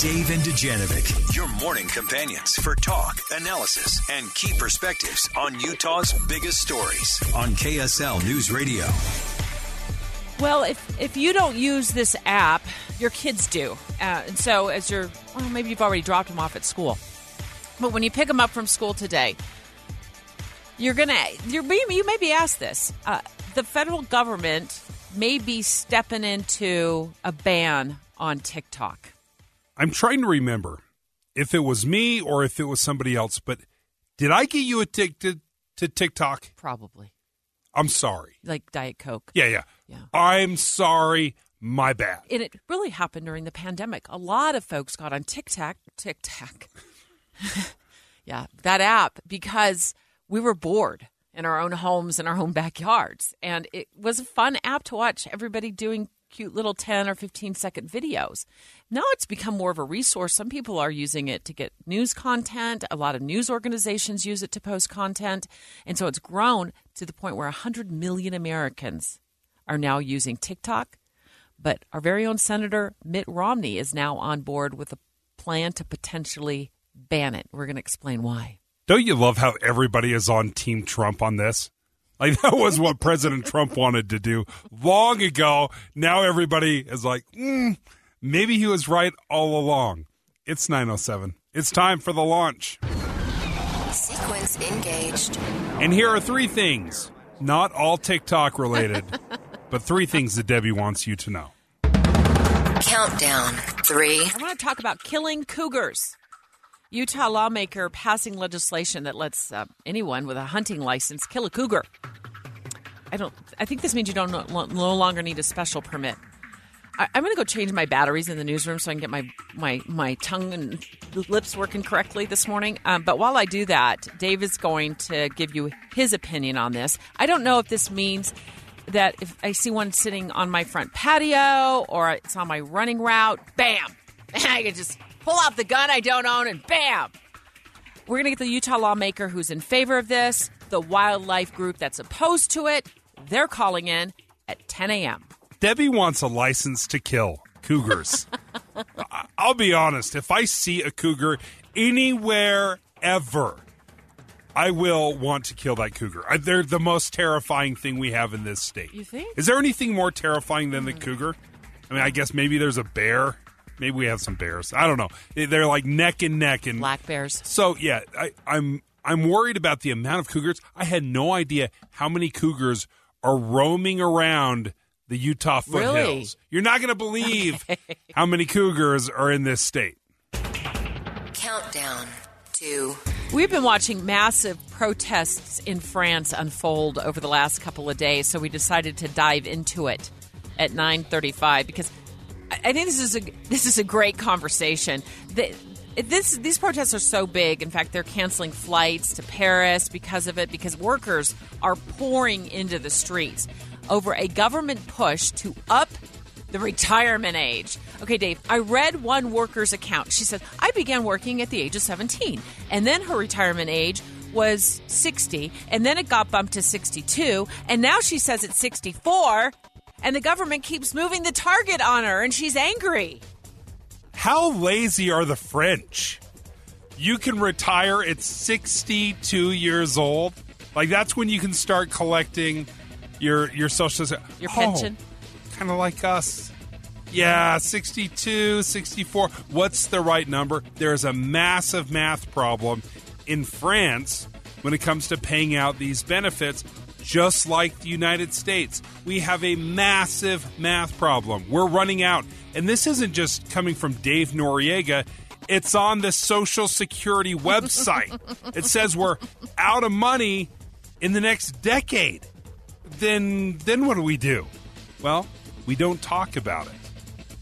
Dave and Dujanovic, your morning companions for talk, analysis, and key perspectives on Utah's biggest stories on KSL News Radio. Well, if if you don't use this app, your kids do, uh, and so as you're, well, maybe you've already dropped them off at school, but when you pick them up from school today, you're gonna you're you may be asked this: uh, the federal government may be stepping into a ban on TikTok. I'm trying to remember if it was me or if it was somebody else, but did I get you addicted to TikTok? Probably. I'm sorry. Like Diet Coke. Yeah, yeah. Yeah. I'm sorry. My bad. And it really happened during the pandemic. A lot of folks got on TikTok, TikTok. yeah, that app because we were bored in our own homes and our own backyards. And it was a fun app to watch everybody doing cute little 10 or 15 second videos. Now it's become more of a resource. Some people are using it to get news content. A lot of news organizations use it to post content. And so it's grown to the point where 100 million Americans are now using TikTok. But our very own Senator Mitt Romney is now on board with a plan to potentially ban it. We're going to explain why. Don't you love how everybody is on Team Trump on this? Like that was what President Trump wanted to do long ago. Now everybody is like, mm, maybe he was right all along. It's 907. It's time for the launch. Sequence engaged. And here are three things, not all TikTok related, but three things that Debbie wants you to know. Countdown. Three. I want to talk about killing cougars. Utah lawmaker passing legislation that lets uh, anyone with a hunting license kill a cougar. I don't. I think this means you don't no, longer need a special permit. I, am going to go change my batteries in the newsroom so I can get my my my tongue and lips working correctly this morning. Um, but while I do that, Dave is going to give you his opinion on this. I don't know if this means that if I see one sitting on my front patio or it's on my running route, bam, I can just pull out the gun I don't own and bam. We're going to get the Utah lawmaker who's in favor of this, the wildlife group that's opposed to it. They're calling in at 10 a.m. Debbie wants a license to kill cougars. I'll be honest, if I see a cougar anywhere ever, I will want to kill that cougar. I, they're the most terrifying thing we have in this state. You think? Is there anything more terrifying than the cougar? I mean, I guess maybe there's a bear. Maybe we have some bears. I don't know. They're like neck and neck and Black bears. so yeah, I, I'm I'm worried about the amount of cougars. I had no idea how many cougars are roaming around the Utah foothills. Really? You're not going to believe how many cougars are in this state. Countdown. to. We've been watching massive protests in France unfold over the last couple of days, so we decided to dive into it at 9:35 because I think this is a this is a great conversation. The, this these protests are so big. In fact, they're canceling flights to Paris because of it because workers are pouring into the streets over a government push to up the retirement age. Okay, Dave, I read one worker's account. She said, I began working at the age of 17, and then her retirement age was 60, and then it got bumped to 62, and now she says it's 64, and the government keeps moving the target on her, and she's angry. How lazy are the French? You can retire at 62 years old. Like that's when you can start collecting your your social Your oh, pension? kind of like us. Yeah, 62, 64. What's the right number? There's a massive math problem in France when it comes to paying out these benefits, just like the United States. We have a massive math problem. We're running out. And this isn't just coming from Dave Noriega. It's on the Social Security website. it says we're out of money in the next decade. Then then what do we do? Well, we don't talk about it.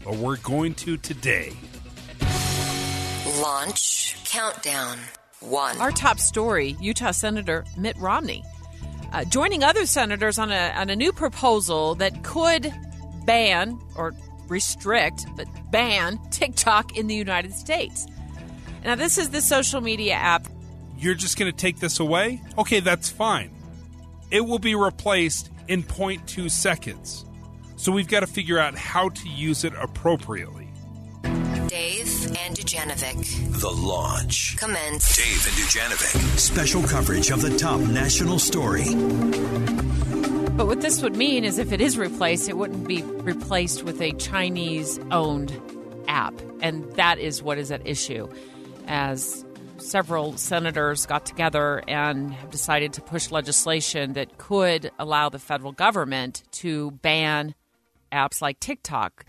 But we're going to today. Launch countdown. One. Our top story Utah Senator Mitt Romney uh, joining other senators on a, on a new proposal that could ban or restrict, but ban TikTok in the United States. Now, this is the social media app. You're just going to take this away? Okay, that's fine. It will be replaced in 0.2 seconds. So we've got to figure out how to use it appropriately. Dave and Dujanovic. The launch. Commence. Dave and Dujanovic. Special coverage of the top national story. But what this would mean is if it is replaced, it wouldn't be replaced with a Chinese owned app. And that is what is at issue. As several senators got together and have decided to push legislation that could allow the federal government to ban apps like TikTok.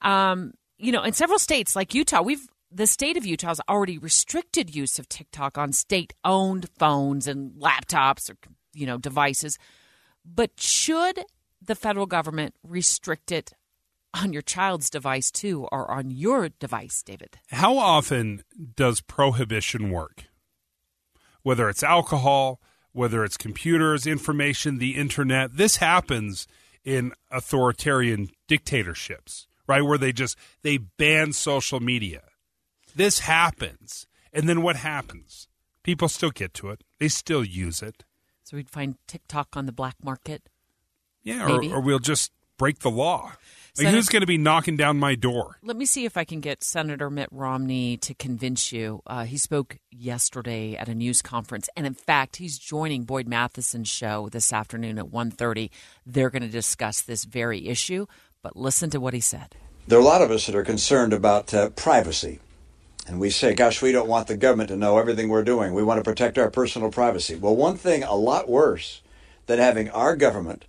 Um, you know, in several states like Utah, we've the state of Utah has already restricted use of TikTok on state-owned phones and laptops or you know devices. But should the federal government restrict it on your child's device too, or on your device, David? How often does prohibition work? Whether it's alcohol, whether it's computers, information, the internet, this happens in authoritarian dictatorships, right? Where they just they ban social media. This happens. And then what happens? People still get to it. They still use it. So we'd find TikTok on the black market. Yeah, or, or we'll just break the law. Like, Senate- who's going to be knocking down my door? Let me see if I can get Senator Mitt Romney to convince you. Uh, he spoke yesterday at a news conference, and in fact, he's joining Boyd Matheson's show this afternoon at 1.30. They're going to discuss this very issue, but listen to what he said. There are a lot of us that are concerned about uh, privacy. And we say, gosh, we don't want the government to know everything we're doing. We want to protect our personal privacy. Well, one thing a lot worse than having our government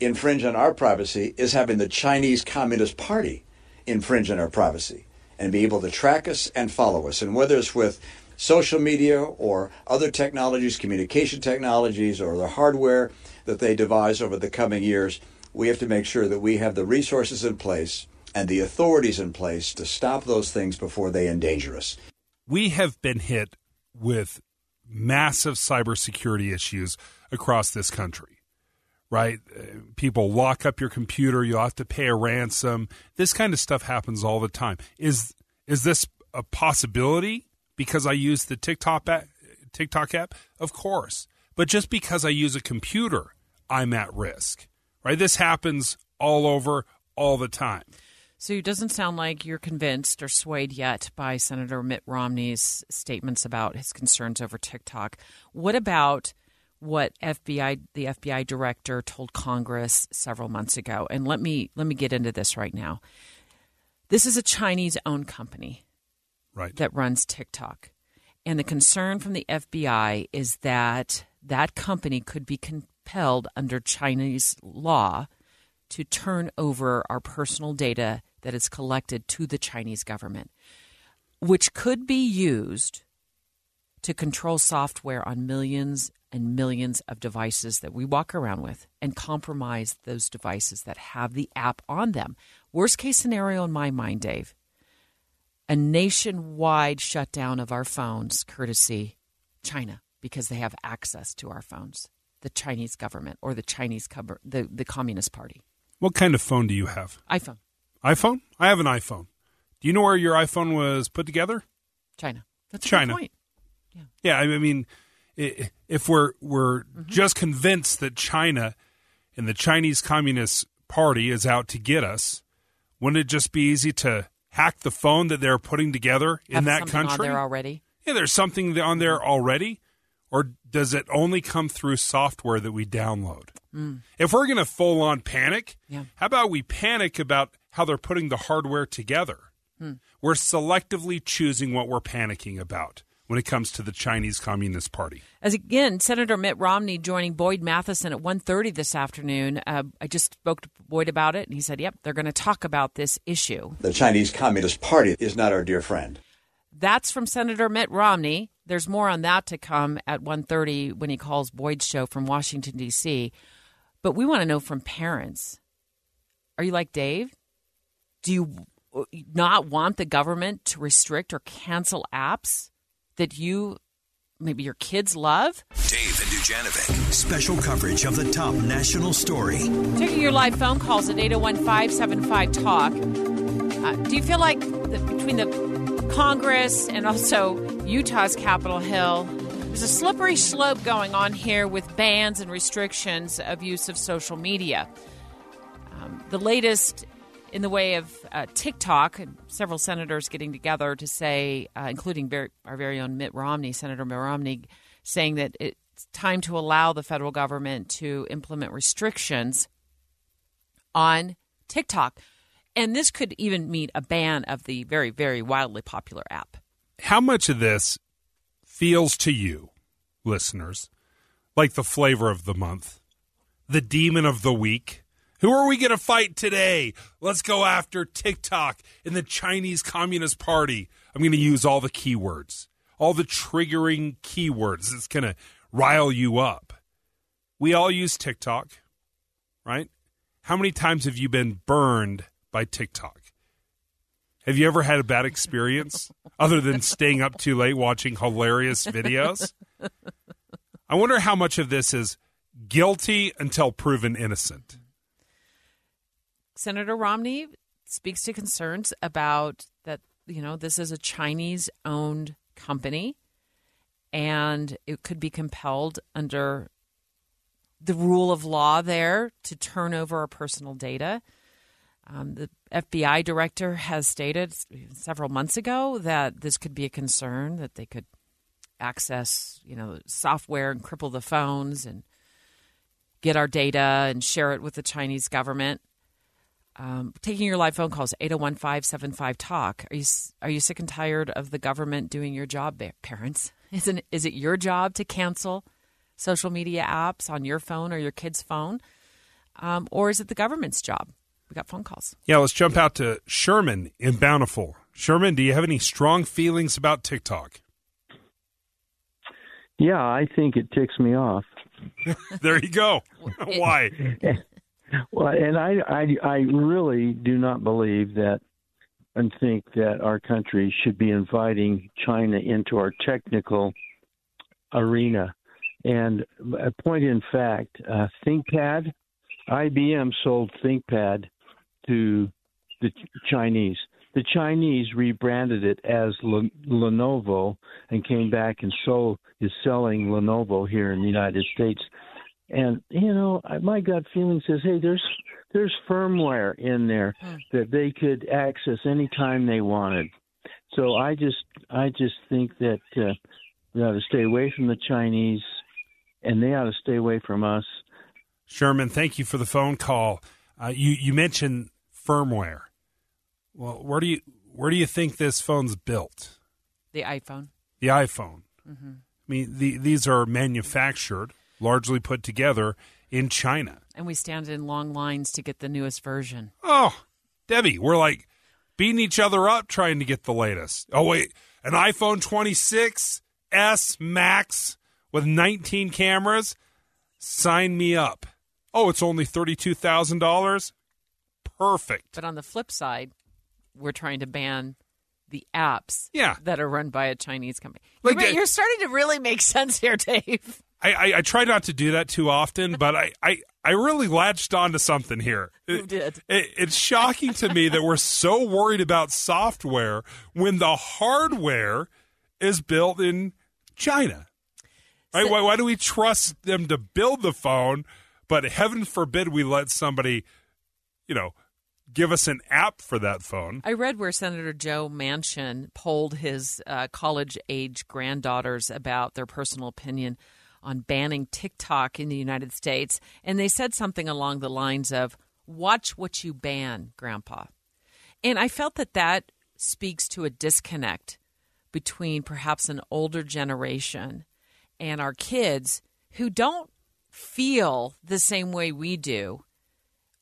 infringe on our privacy is having the Chinese Communist Party infringe on our privacy and be able to track us and follow us. And whether it's with social media or other technologies, communication technologies, or the hardware that they devise over the coming years, we have to make sure that we have the resources in place and the authorities in place to stop those things before they endanger us. we have been hit with massive cybersecurity issues across this country, right? Uh, People lock up your computer, you have to pay a ransom. This kind of stuff happens all the time. Is is this a possibility because I use the TikTok app, TikTok app? Of course. But just because I use a computer, I'm at risk. Right? This happens all over all the time. So it doesn't sound like you're convinced or swayed yet by Senator Mitt Romney's statements about his concerns over TikTok. What about what FBI the FBI director told Congress several months ago? And let me let me get into this right now. This is a Chinese owned company Right. that runs TikTok. And the concern from the FBI is that that company could be compelled under Chinese law to turn over our personal data that is collected to the Chinese government, which could be used to control software on millions and millions of devices that we walk around with and compromise those devices that have the app on them. Worst case scenario in my mind, Dave, a nationwide shutdown of our phones courtesy China because they have access to our phones, the Chinese government or the Chinese cover, the, the Communist Party. What kind of phone do you have? iPhone, iPhone? I have an iPhone. Do you know where your iPhone was put together? China. That's a China. good point. Yeah, Yeah, I mean, if we're we're Mm-hmm. just convinced that China and the Chinese Communist Party is out to get us, wouldn't it just be easy to hack the phone that they're putting together in Have that country? on there already. yeah, there's something on there already, or does it only come through software that we download? If we're going to full on panic, Mm. Yeah. how about we panic about how they're putting the hardware together? Hmm. We're selectively choosing what we're panicking about when it comes to the Chinese Communist Party. As again, Senator Mitt Romney joining Boyd Matheson at 1.30 this afternoon. Uh, I just spoke to Boyd about it, and he said, yep, they're going to talk about this issue. The Chinese Communist Party is not our dear friend. That's from Senator Mitt Romney. There's more on that to come at 1.30 when he calls Boyd's show from Washington, D.C. But we want to know from parents. Are you like Dave? Do you not want the government to restrict or cancel apps that you maybe your kids love? Dave and Dujanovic. Special coverage of the top national story. Taking your live phone calls at 801 575 Talk. Uh, do you feel like the, between the Congress and also Utah's Capitol Hill, there's a slippery slope going on here with bans and restrictions of use of social media? Um, the latest in the way of uh, TikTok, several senators getting together to say, uh, including very, our very own Mitt Romney, Senator Mitt Romney, saying that it's time to allow the federal government to implement restrictions on TikTok. And this could even mean a ban of the very, very wildly popular app. How much of this feels to you, listeners, like the flavor of the month, the demon of the week? Who are we going to fight today? Let's go after TikTok and the Chinese Communist Party. I'm going to use all the keywords, all the triggering keywords. It's going to rile you up. We all use TikTok, right? How many times have you been burned by TikTok? Have you ever had a bad experience other than staying up too late watching hilarious videos? I wonder how much of this is guilty until proven innocent. Senator Romney speaks to concerns about that, you know, this is a Chinese owned company and it could be compelled under the rule of law there to turn over our personal data. Um, the FBI director has stated several months ago that this could be a concern that they could access, you know, software and cripple the phones and get our data and share it with the Chinese government. Um, taking your live phone calls 801-575 talk. Are you are you sick and tired of the government doing your job parents? Isn't is it your job to cancel social media apps on your phone or your kid's phone? Um, or is it the government's job we got phone calls. Yeah let's jump out to sherman in bountiful. Sherman do you have any strong feelings about tiktok? Yeah i think it ticks me off. There you go. Why? Well, and I, I, I really do not believe that and think that our country should be inviting China into our technical arena. And a point in fact, uh, ThinkPad, IBM sold ThinkPad to the Chinese. The Chinese rebranded it as Lenovo and came back and so is selling Lenovo here in the United States. And you know, my gut feeling says, hey, there's there's firmware in there hmm. that they could access anytime they wanted. So I just I just think that uh, we ought to stay away from the Chinese, and they ought to stay away from us. Sherman, thank you for the phone call. Uh, you you mentioned firmware. Well, where do you where do you think this phone's built? The iPhone. The iPhone. Mm-hmm. I mean, the, these are manufactured largely put together in China. And we stand in long lines to get the newest version. Oh, Debbie, we're like beating each other up trying to get the latest. Oh, wait, an iPhone 26 S Max with 19 cameras? Sign me up. Oh, it's only $32,000? Perfect. But on the flip side, we're trying to ban the apps yeah. that are run by a Chinese company. Like, you're, you're starting to really make sense here, Dave. I, I, I, try not to do that too often, but I, I, I really latched onto something here. You did. It, it's shocking to me that we're so worried about software when the hardware is built in China. Right? Why, why do we trust them to build the phone, but heaven forbid we let somebody, you know, give us an app for that phone. I read where Senator Joe Manchin polled his uh, college age granddaughters about their personal opinion on banning TikTok in the United States, and they said something along the lines of, Watch what you ban, Grandpa. And I felt that that speaks to a disconnect between perhaps an older generation and our kids who don't feel the same way we do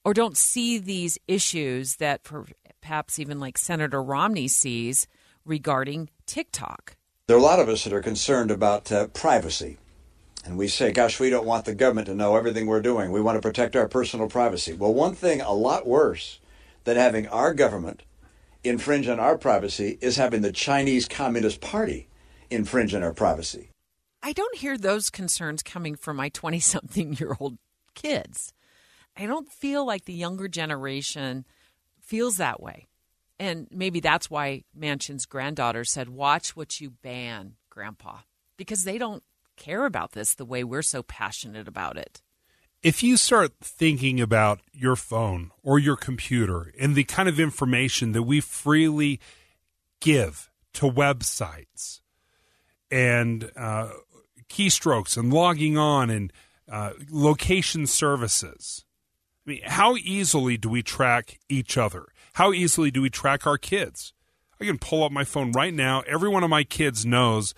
or don't see these issues that perhaps even like Senator Romney sees regarding TikTok. There are a lot of us that are concerned about uh, privacy and we say, gosh, we don't want the government to know everything we're doing. We want to protect our personal privacy. Well, one thing a lot worse than having our government infringe on our privacy is having the Chinese Communist Party infringe on our privacy. I don't hear those concerns coming from my 20 something year old kids. I don't feel like the younger generation feels that way. And maybe that's why Manchin's granddaughter said, Watch what you ban, Grandpa, because they don't care about this the way we're so passionate about it. If you start thinking about your phone or your computer and the kind of information that we freely give to websites and uh, keystrokes and logging on and uh, location services, I mean, how easily do we track each other? How easily do we track our kids? I can pull up my phone right now. Every one of my kids knows,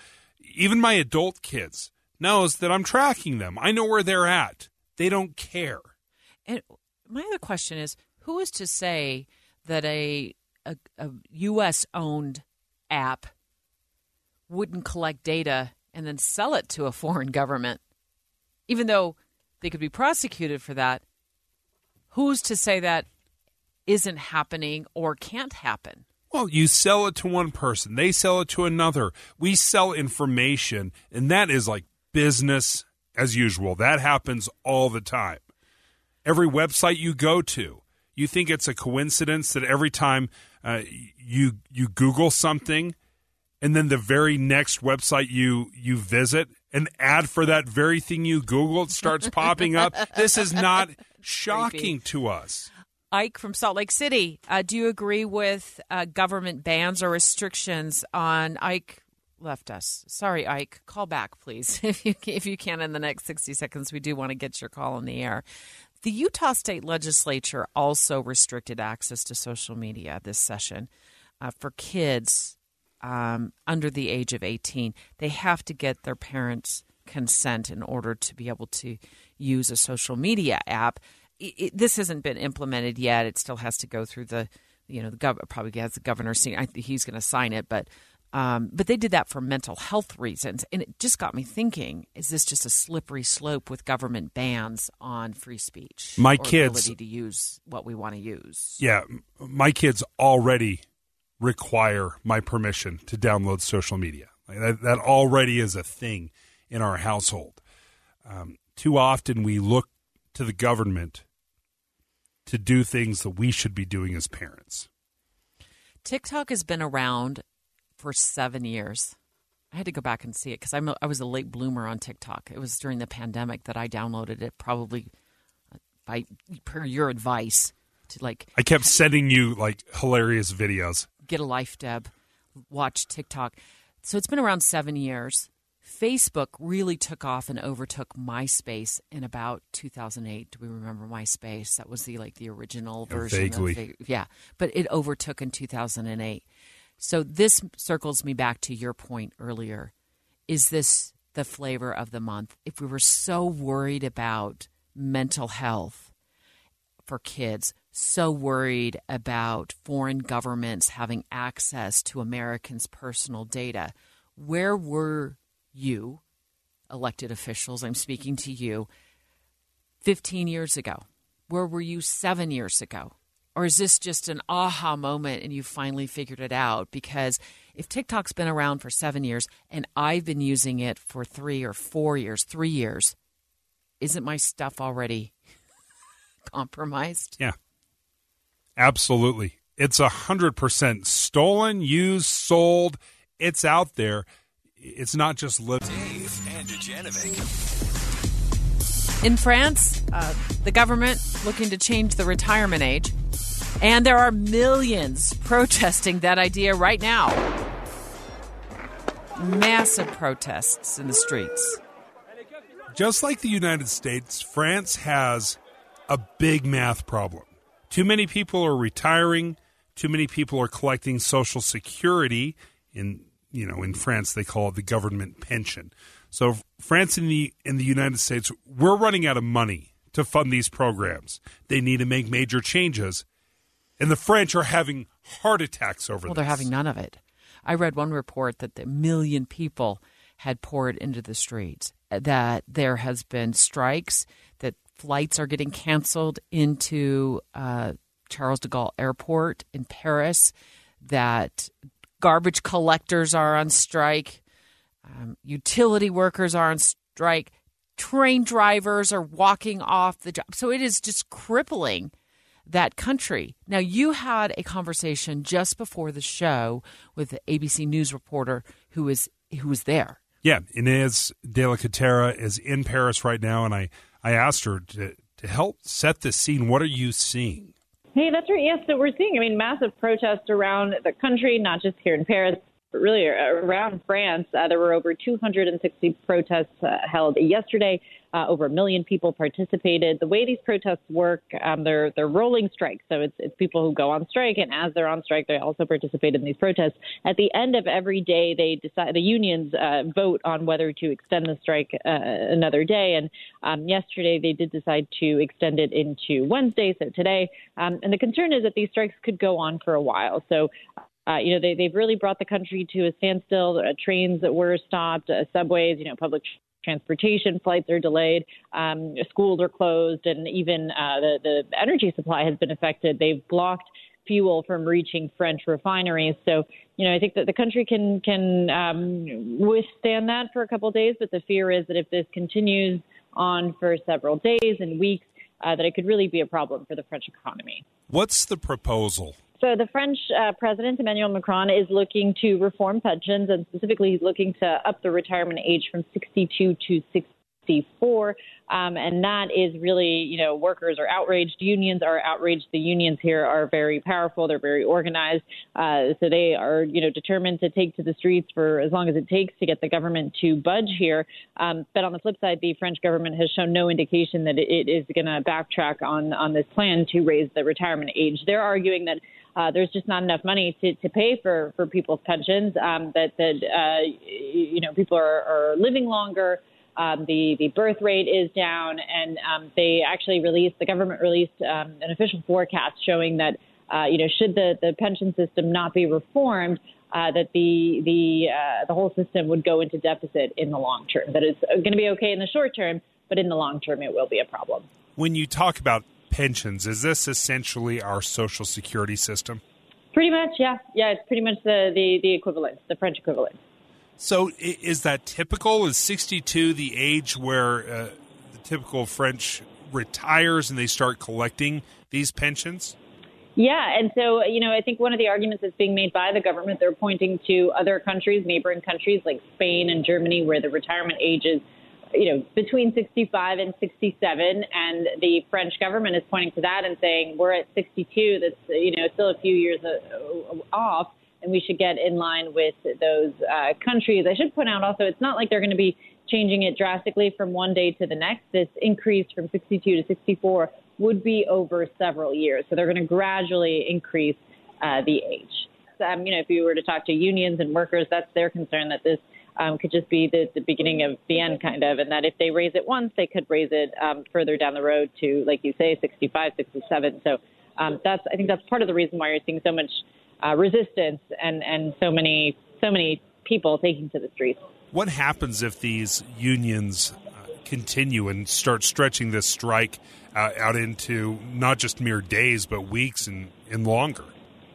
even my adult kids, knows that I'm tracking them. I know where they're at. They don't care. And my other question is who is to say that a, a, a U.S. owned app wouldn't collect data and then sell it to a foreign government? Even though they could be prosecuted for that, who's to say that isn't happening or can't happen? Well, you sell it to one person, they sell it to another. We sell information, and that is like business as usual. That happens all the time. Every website you go to, you think it's a coincidence that every time uh, you you Google something, and then the very next website you you visit, an ad for that very thing you Googled starts popping up. This is not shocking to us. Ike from Salt Lake City, uh, do you agree with uh, government bans or restrictions on Ike? Left us. Sorry, Ike. Call back, please, if you if you can in the next sixty seconds. We do want to get your call in the air. The Utah State Legislature also restricted access to social media this session uh, for kids um, under the age of 18. They have to get their parents' consent in order to be able to use a social media app. It, it, this hasn't been implemented yet. It still has to go through the, you know, the gov- probably has the governor. Seen. I, he's going to sign it, but um, but they did that for mental health reasons. And it just got me thinking is this just a slippery slope with government bans on free speech? My kids. ability to use what we want to use. Yeah. My kids already require my permission to download social media. Like that, that already is a thing in our household. Um, too often we look to the government to do things that we should be doing as parents. TikTok has been around for seven years. I had to go back and see it because I'm a, I was a late bloomer on TikTok. It was during the pandemic that I downloaded it, probably uh, by per your advice to like. I kept sending you like hilarious videos. Get a life, Deb. Watch TikTok. So it's been around seven years. Facebook really took off and overtook MySpace in about 2008. Do we remember MySpace? That was the like the original version. Vaguely. Of, yeah, but it overtook in 2008. So this circles me back to your point earlier. Is this the flavor of the month? If we were so worried about mental health for kids, so worried about foreign governments having access to Americans' personal data, where were you, elected officials? I'm speaking to you 15 years ago. Where were you seven years ago? Or is this just an aha moment and you finally figured it out? Because if TikTok's been around for seven years and I've been using it for three or four years, three years, isn't my stuff already compromised? Yeah. Absolutely. It's a hundred percent stolen, used, sold. It's out there. It's not just living. In France, uh, the government looking to change the retirement age. And there are millions protesting that idea right now. Massive protests in the streets. Just like the United States, France has a big math problem. Too many people are retiring, too many people are collecting social security in you know in France they call it the government pension. So France and the in the United States we're running out of money to fund these programs. They need to make major changes and the French are having heart attacks over well, this. they're having none of it. I read one report that a million people had poured into the streets, that there has been strikes, that flights are getting canceled into uh, Charles de Gaulle Airport in Paris, that garbage collectors are on strike, um, utility workers are on strike, train drivers are walking off the job. So it is just crippling that country. Now, you had a conversation just before the show with the ABC News reporter who was who was there. Yeah, Ines de la Cuetara is in Paris right now, and I, I asked her to, to help set the scene. What are you seeing? Hey, that's right. Yes, so we're seeing, I mean, massive protests around the country, not just here in Paris, really around France. Uh, there were over 260 protests uh, held yesterday. Uh, over a million people participated. The way these protests work, um, they're they're rolling strikes. So it's it's people who go on strike, and as they're on strike, they also participate in these protests. At the end of every day, they decide the unions uh, vote on whether to extend the strike uh, another day. And um, yesterday, they did decide to extend it into Wednesday, so today. Um, and the concern is that these strikes could go on for a while. So uh, you know, they, they've really brought the country to a standstill. Uh, trains that were stopped, uh, subways, you know, public transportation flights are delayed, um, schools are closed, and even uh, the, the energy supply has been affected. They've blocked fuel from reaching French refineries. So, you know, I think that the country can can um, withstand that for a couple of days, but the fear is that if this continues on for several days and weeks, uh, that it could really be a problem for the French economy. What's the proposal? So the French uh, president Emmanuel Macron is looking to reform pensions, and specifically, he's looking to up the retirement age from 62 to 64. Um, and that is really, you know, workers are outraged, unions are outraged. The unions here are very powerful, they're very organized, uh, so they are, you know, determined to take to the streets for as long as it takes to get the government to budge here. Um, but on the flip side, the French government has shown no indication that it is going to backtrack on on this plan to raise the retirement age. They're arguing that uh, there's just not enough money to, to pay for, for people's pensions. Um, that that uh, you know people are, are living longer. Um, the the birth rate is down, and um, they actually released the government released um, an official forecast showing that uh, you know should the, the pension system not be reformed, uh, that the the uh, the whole system would go into deficit in the long term. That is going to be okay in the short term, but in the long term it will be a problem. When you talk about pensions. Is this essentially our social security system? Pretty much, yeah. Yeah, it's pretty much the, the, the equivalent, the French equivalent. So is that typical? Is 62 the age where uh, the typical French retires and they start collecting these pensions? Yeah, and so you know, I think one of the arguments that's being made by the government, they're pointing to other countries, neighboring countries like Spain and Germany, where the retirement age is you know, between 65 and 67, and the French government is pointing to that and saying we're at 62. That's you know still a few years uh, off, and we should get in line with those uh, countries. I should point out also, it's not like they're going to be changing it drastically from one day to the next. This increase from 62 to 64 would be over several years, so they're going to gradually increase uh, the age. Um, you know, if you were to talk to unions and workers, that's their concern that this um, could just be the, the beginning of the end, kind of, and that if they raise it once, they could raise it um, further down the road to, like you say, 65, 67. So um, that's I think that's part of the reason why you're seeing so much uh, resistance and and so many so many people taking to the streets. What happens if these unions uh, continue and start stretching this strike uh, out into not just mere days, but weeks and, and longer?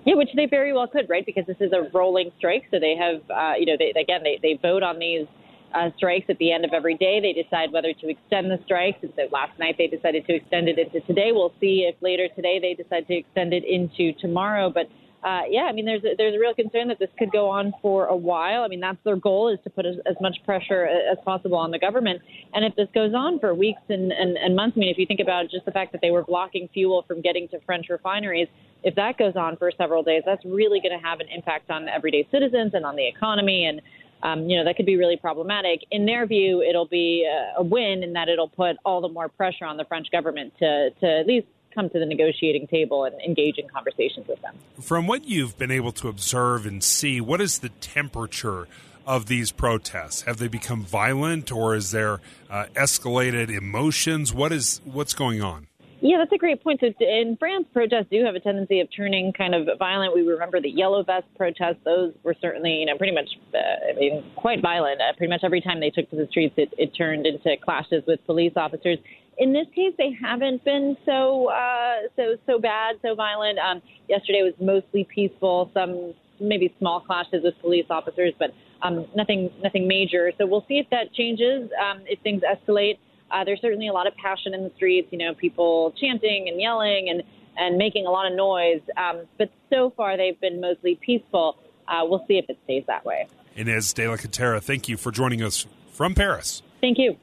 Yeah, which they very well could, right? Because this is a rolling strike, so they have, uh, you know, they, again, they, they vote on these uh, strikes at the end of every day. They decide whether to extend the strikes. And so last night they decided to extend it into today. We'll see if later today they decide to extend it into tomorrow. But uh, yeah, I mean, there's a, there's a real concern that this could go on for a while. I mean, that's their goal is to put as, as much pressure as possible on the government. And if this goes on for weeks and, and, and months, I mean, if you think about just the fact that they were blocking fuel from getting to French refineries, if that goes on for several days, that's really going to have an impact on everyday citizens and on the economy. And, um, you know, that could be really problematic. In their view, it'll be a, a win in that it'll put all the more pressure on the French government to, to at least come to the negotiating table and engage in conversations with them. From what you've been able to observe and see, what is the temperature of these protests? Have they become violent, or is there uh, escalated emotions? What is what's going on? Yeah, that's a great point. So in France, protests do have a tendency of turning kind of violent. We remember the yellow vest protests; those were certainly, you know, pretty much, uh, I mean, quite violent. Uh, pretty much every time they took to the streets, it, it turned into clashes with police officers in this case, they haven't been so uh, so so bad, so violent. Um, yesterday was mostly peaceful. Some maybe small clashes with police officers, but um, nothing nothing major. So we'll see if that changes. Um, if things escalate, uh, there's certainly a lot of passion in the streets. You know, people chanting and yelling and and making a lot of noise. Um, but so far, they've been mostly peaceful. Uh, we'll see if it stays that way. Ines de la Cuetara, thank you for joining us from Paris. Thank you.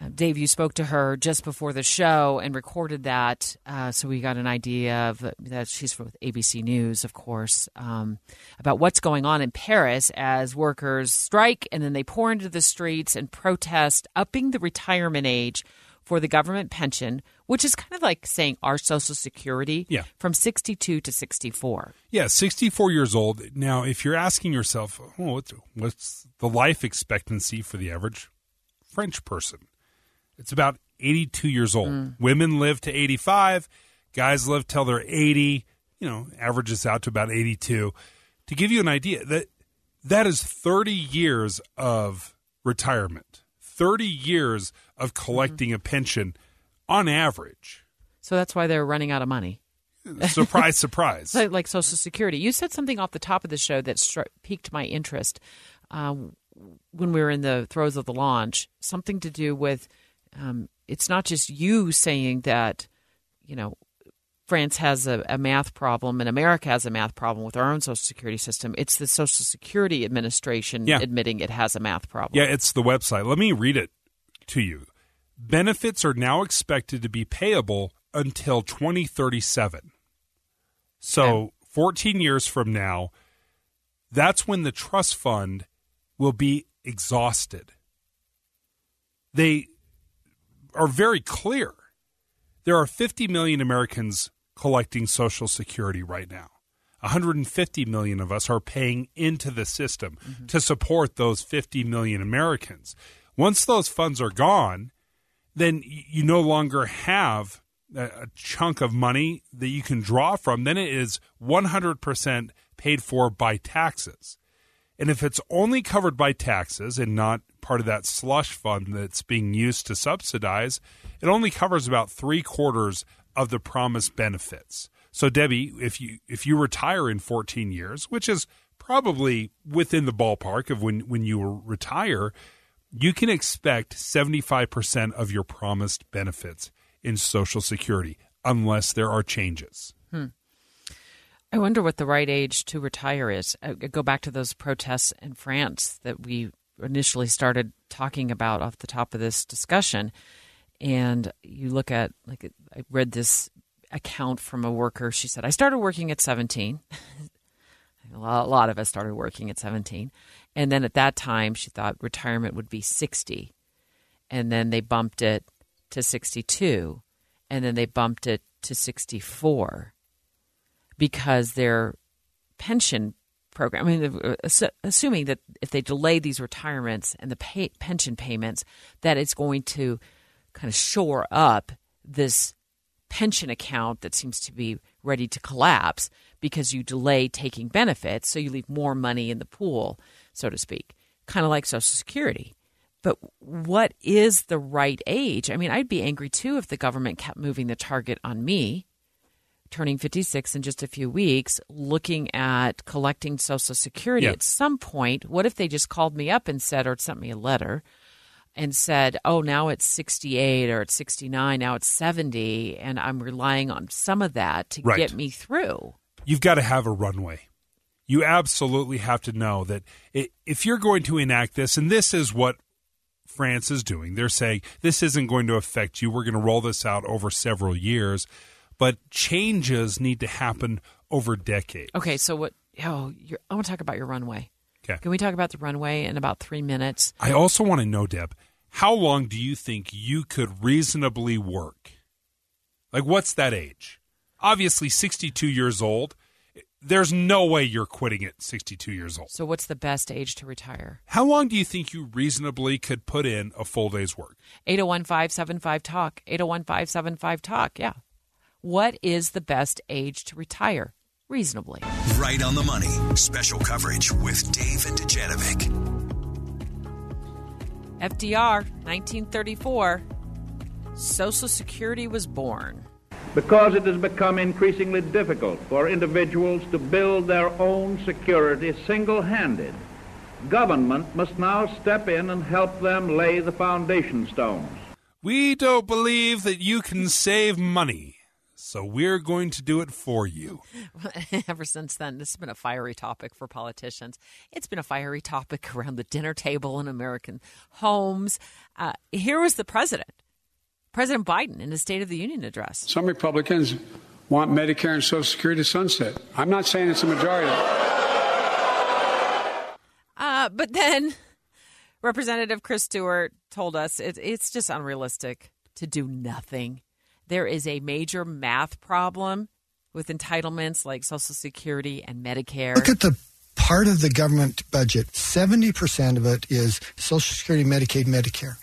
Uh, Dave, you spoke to her just before the show and recorded that, uh, so we got an idea of that she's from ABC News, of course, um, about what's going on in Paris as workers strike and then they pour into the streets and protest upping the retirement age for the government pension, which is kind of like saying our Social Security, yeah. from 62 to 64. Yeah, 64 years old. Now, if you're asking yourself, oh, what's, what's the life expectancy for the average French person? It's about 82 years old. Mm. Women live to 85, guys live till they're 80, you know, averages out to about 82. To give you an idea, that that is 30 years of retirement. 30 years of collecting mm-hmm. a pension on average. So that's why they're running out of money. surprise, surprise. like, like, Social Security. You said something off the top of the show that piqued my interest uh, when we were in the throes of the launch. Something to do with um, it's not just you saying that, you know, France has a, a, math problem and America has a math problem with our own Social Security system. It's the Social Security Administration yeah. admitting it has a math problem. Yeah, it's the website. Let me read it to you. Benefits are now expected to be payable until 2037. So, okay. 14 years from now, that's when the trust fund will be exhausted. They are very clear. There are 50 million Americans collecting Social Security right now. 150 million of us are paying into the system mm-hmm. to support those 50 million Americans. Once those funds are gone, then you no longer have a chunk of money that you can draw from. Then it is 100% paid for by taxes. And if it's only covered by taxes and not part of that slush fund that's being used to subsidize, it only covers about three quarters of the promised benefits. So Debbie, if you if you retire in 14 years, which is probably within the ballpark of when when you retire, you can expect 75% of your promised benefits in Social Security unless there are changes. Hmm. I wonder what the right age to retire is. Uh, I go back to those protests in France that we initially started talking about off the top of this discussion. And you look at, like, I read this account from a worker. She said, I started working at 17. a lot of us started working at 17. And then at that time, she thought retirement would be 60. And then they bumped it to 62. And then they bumped it to 64 because their pension program, I mean, uh, assuming that if they delay these retirements and the pay, pension payments, that it's going to kind of shore up this pension account that seems to be ready to collapse because you delay taking benefits, so you leave more money in the pool, so to speak, kind of like Social Security. But what is the right age? I mean, I'd be angry too if the government kept moving the target on me turning 56 in just a few weeks, looking at collecting Social Security. Yeah. At some point, what if they just called me up and said, or sent me a letter and said, oh, now it's 68 or it's 69, now it's 70, and I'm relying on some of that to right. get me through? You've got to have a runway. You absolutely have to know that if you're going to enact this, and this is what France is doing, they're saying this isn't going to affect you. We're going to roll this out over several years but changes need to happen over decades. Okay, so what? Oh, I want to talk about your runway. Okay. Can we talk about the runway in about three minutes? I also want to know, Deb, how long do you think you could reasonably work? Like, what's that age? Obviously, 62 years old. There's no way you're quitting at 62 years old. So, what's the best age to retire? How long do you think you reasonably could put in a full day's work? 801 575 Talk. 801 575 Talk. Yeah. What is the best age to retire? Reasonably. Right on the money. Special coverage with Dave and Dujanovic. FDR, 1934. Social Security was born. Because it has become increasingly difficult for individuals to build their own security single handed, government must now step in and help them lay the foundation stones. We don't believe that you can save money, so we're going to do it for you. Ever since then, this has been a fiery topic for politicians. It's been a fiery topic around the dinner table in American homes. Uh, here was the president President Biden in his State of the Union address. Some Republicans want Medicare and Social Security to sunset. I'm not saying it's a majority. Uh, but then Representative Chris Stewart told us it, it's just unrealistic to do nothing. There is a major math problem with entitlements like Social Security and Medicare. Look at the part of the government budget 70% of it is Social Security, Medicaid, Medicare.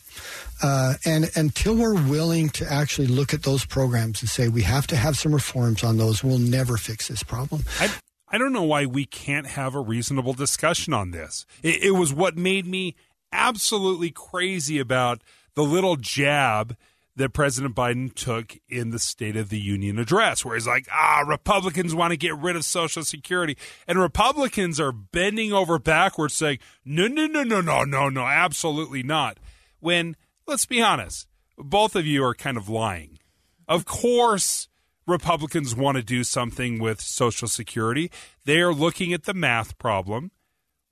Uh, and until we're willing to actually look at those programs and say we have to have some reforms on those, we'll never fix this problem. I, I don't know why we can't have a reasonable discussion on this. It, it was what made me absolutely crazy about the little jab that President Biden took in the State of the Union address, where he's like, ah, Republicans want to get rid of Social Security. And Republicans are bending over backwards saying, no, no, no, no, no, no, no, absolutely not. When let's be honest, both of you are kind of lying. Of course, Republicans want to do something with Social Security. They are looking at the math problem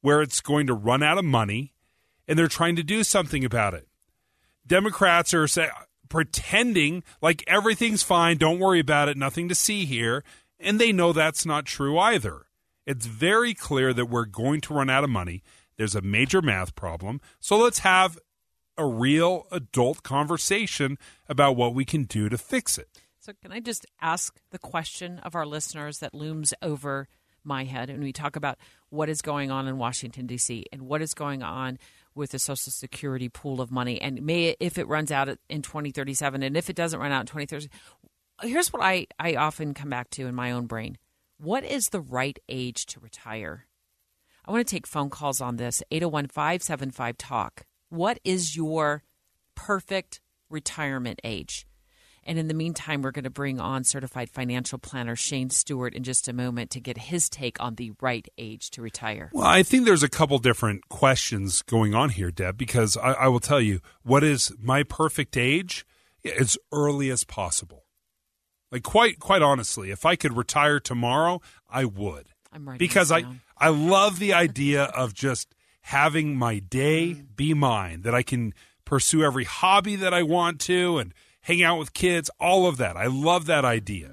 where it's going to run out of money, and they're trying to do something about it. Democrats are say, pretending like everything's fine, don't worry about it, nothing to see here, and they know that's not true either. It's very clear that we're going to run out of money. There's a major math problem. So let's have a real adult conversation about what we can do to fix it. So, can I just ask the question of our listeners that looms over my head when we talk about what is going on in Washington, D.C., and what is going on with the Social Security pool of money? And may, if it runs out in 2037, and if it doesn't run out in 2030, here's what I, I often come back to in my own brain What is the right age to retire? I want to take phone calls on this 801 575 TALK. What is your perfect retirement age? And in the meantime, we're going to bring on certified financial planner Shane Stewart in just a moment to get his take on the right age to retire. Well, I think there's a couple different questions going on here, Deb, because I, I will tell you what is my perfect age? As early as possible. Like quite quite honestly, if I could retire tomorrow, I would. I'm right. because I I love the idea of just having my day mm. be mine, that I can pursue every hobby that I want to and hang out with kids, all of that. I love that idea.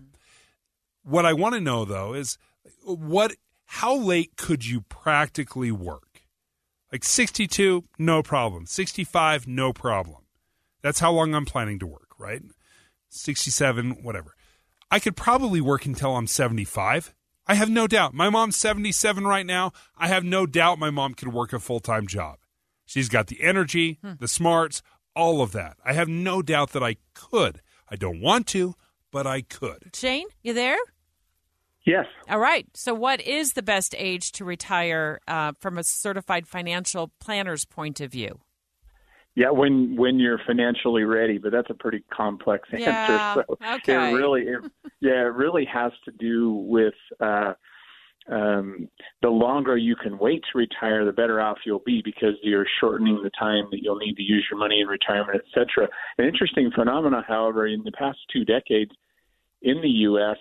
What I want to know though is what how late could you practically work? Like 62, no problem. 65, no problem. That's how long I'm planning to work, right? 67, whatever. I could probably work until I'm 75 I have no doubt. My mom's 77 right now. I have no doubt my mom could work a full time job. She's got the energy, hmm. the smarts, all of that. I have no doubt that I could. I don't want to, but I could. Shane, you there? Yes. All right. So, what is the best age to retire uh, from a certified financial planner's point of view? Yeah, when when you're financially ready, but that's a pretty complex yeah, answer. So okay. it really, it, yeah, it really has to do with uh, um, the longer you can wait to retire, the better off you'll be because you're shortening the time that you'll need to use your money in retirement, etc. An interesting phenomenon, however, in the past two decades in the U.S.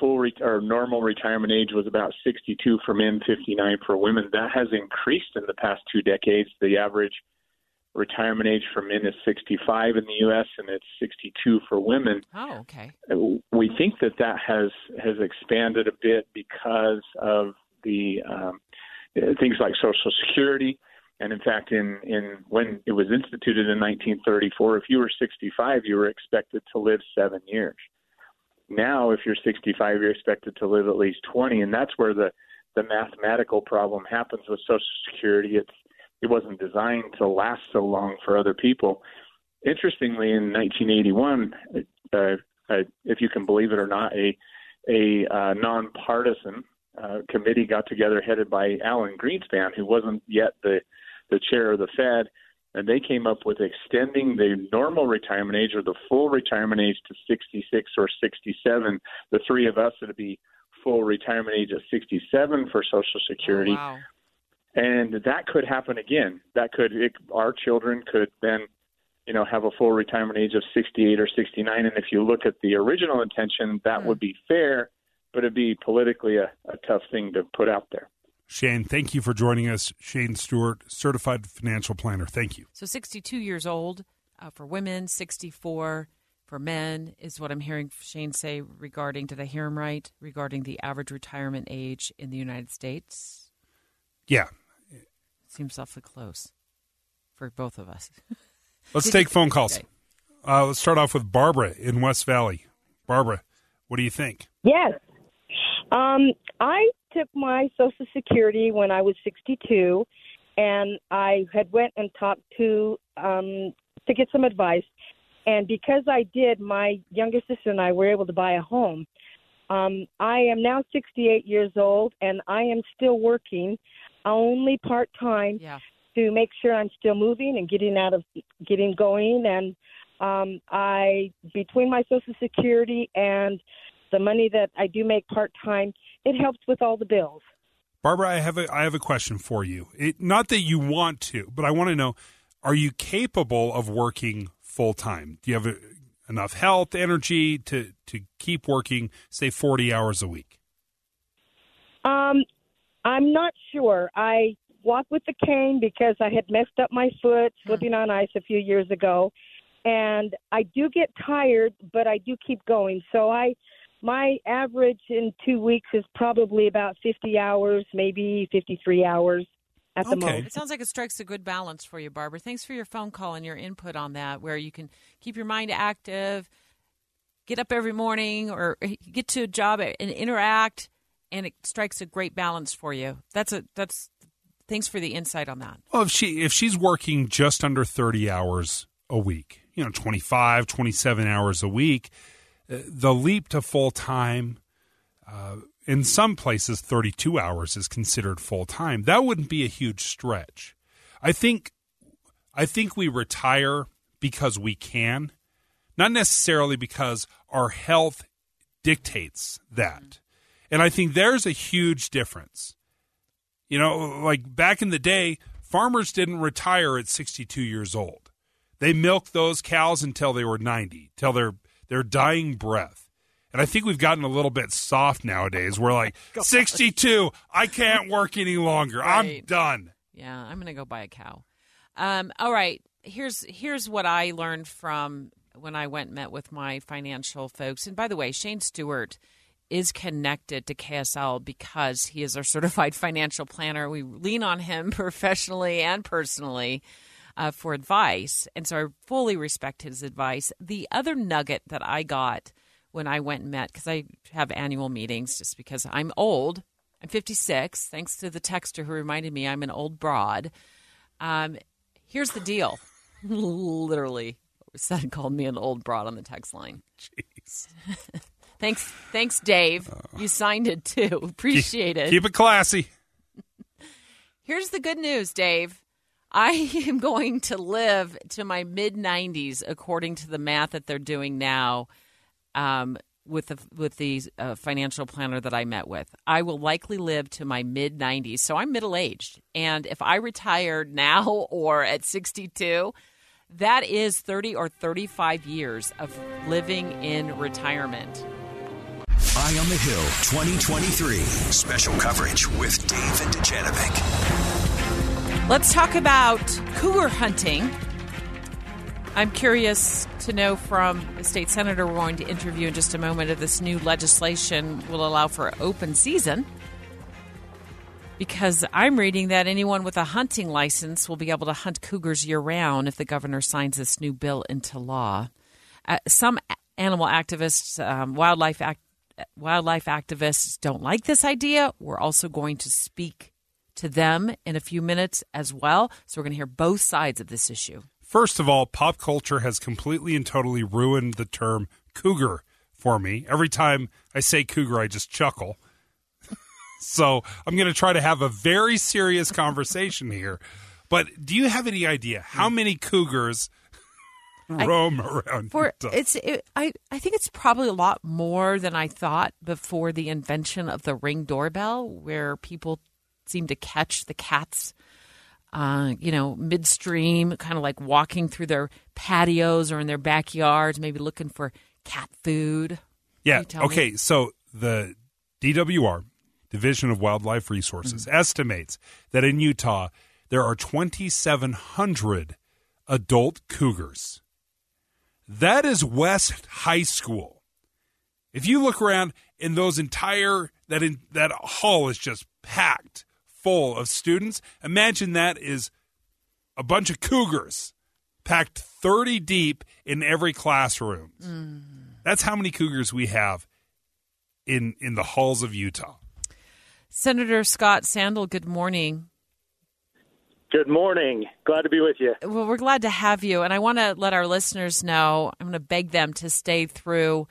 Full re- or normal retirement age was about 62 for men, 59 for women. That has increased in the past two decades. The average retirement age for men is 65 in the U.S. and it's 62 for women. Oh, okay. We think that that has has expanded a bit because of the um, things like Social Security, and in fact, in in when it was instituted in 1934, if you were 65, you were expected to live seven years. Now, if you're 65, you're expected to live at least 20, and that's where the the mathematical problem happens with Social Security. It's it wasn't designed to last so long for other people. Interestingly, in 1981, uh, uh, if you can believe it or not, a a uh, nonpartisan uh, committee got together headed by Alan Greenspan, who wasn't yet the the chair of the Fed, and they came up with extending the normal retirement age or the full retirement age to 66 or 67. The three of us would be full retirement age at 67 for Social Security. Oh, wow. And that could happen again. That could it, our children could then, you know, have a full retirement age of 68 or 69. And if you look at the original intention, that would be fair, but it'd be politically a, a tough thing to put out there. Shane, thank you for joining us. Shane Stewart, certified financial planner. Thank you. So 62 years old uh, for women, 64 for men is what I'm hearing Shane say regarding, did I hear him right, regarding the average retirement age in the United States? Yeah. Seems awfully close for both of us. Let's take phone calls. Okay. Uh, let's start off with Barbara in West Valley. Barbara, what do you think? Yes. Um, I took my Social Security when I was 62, and I had went and talked to um, to get some advice. And because I did, my younger sister and I were able to buy a home. Um, I am now 68 years old, and I am still working, only part time, Yeah. to make sure I'm still moving and getting out of getting going. And um, I between my Social Security and the money that I do make part time, it helps with all the bills. Barbara, I have a I have a question for you. It, not that you want to, but I want to know: Are you capable of working full time? Do you have a, enough health, energy to to keep working, say, forty hours a week? Um, I'm not sure. I walk with the cane because I had messed up my foot hmm. slipping on ice a few years ago, and I do get tired, but I do keep going. So I, my average in two weeks is probably about 50 hours, maybe 53 hours at the moment, It sounds like it strikes a good balance for you, Barbara. Thanks for your phone call and your input on that, where you can keep your mind active, get up every morning, or get to a job and interact, and it strikes a great balance for you. That's a that's. Thanks for the insight on that. Well, if she if she's working just under 30 hours a week, you know, 25, 27 hours a week, uh, the leap to full time uh, in some places 32 hours is considered full time. That wouldn't be a huge stretch. I think I think we retire because we can, not necessarily because our health dictates that. And I think there's a huge difference. You know, like back in the day, farmers didn't retire at 62 years old. They milked those cows until they were 90, till their their dying breath. And I think we've gotten a little bit soft nowadays. We're like 62, I can't work any longer. I'm done. Yeah, I'm going to go buy a cow. Um, all right, here's here's what I learned from when I went and met with my financial folks. And by the way, Shane Stewart is connected to KSL because he is our certified financial planner. We lean on him professionally and personally uh, for advice, and so I fully respect his advice. The other nugget that I got when I went and met, because I have annual meetings, just because I'm old. I'm 56, thanks to the texter who reminded me I'm an old broad. Um, here's the deal. Literally, said called me an old broad on the text line. Jeez. Thanks, thanks, Dave. You signed it too. Appreciate it. Keep it classy. Here's the good news, Dave. I am going to live to my mid 90s, according to the math that they're doing now, um, with the with the uh, financial planner that I met with. I will likely live to my mid 90s, so I'm middle aged. And if I retire now or at 62, that is 30 or 35 years of living in retirement. Eye on the Hill 2023. Special coverage with Dave and Dujanovic. Let's talk about cougar hunting. I'm curious to know from the state senator we're going to interview in just a moment if this new legislation will allow for open season. Because I'm reading that anyone with a hunting license will be able to hunt cougars year round if the governor signs this new bill into law. Uh, some animal activists, um, wildlife act, wildlife activists, don't like this idea. We're also going to speak to them in a few minutes as well. So we're going to hear both sides of this issue. First of all, pop culture has completely and totally ruined the term cougar for me. Every time I say cougar, I just chuckle. so I'm going to try to have a very serious conversation here. But do you have any idea how many cougars roam I, around? For it's, it, I, I think it's probably a lot more than I thought before the invention of the ring doorbell, where people seem to catch the cats. Uh, you know, midstream, kind of like walking through their patios or in their backyards, maybe looking for cat food. Yeah. Okay. me? So the DWR, Division of Wildlife Resources, Mm-hmm. estimates that in Utah there are 2,700 adult cougars. That is West High School. If you look around in those entire that in that hall is just packed full of students. Imagine that is a bunch of cougars packed 30 deep in every classroom. Mm. That's how many cougars we have in in the halls of Utah. Senator Scott Sandall, good morning. Good morning. Glad to be with you. Well, we're glad to have you. And I want to let our listeners know I'm going to beg them to stay through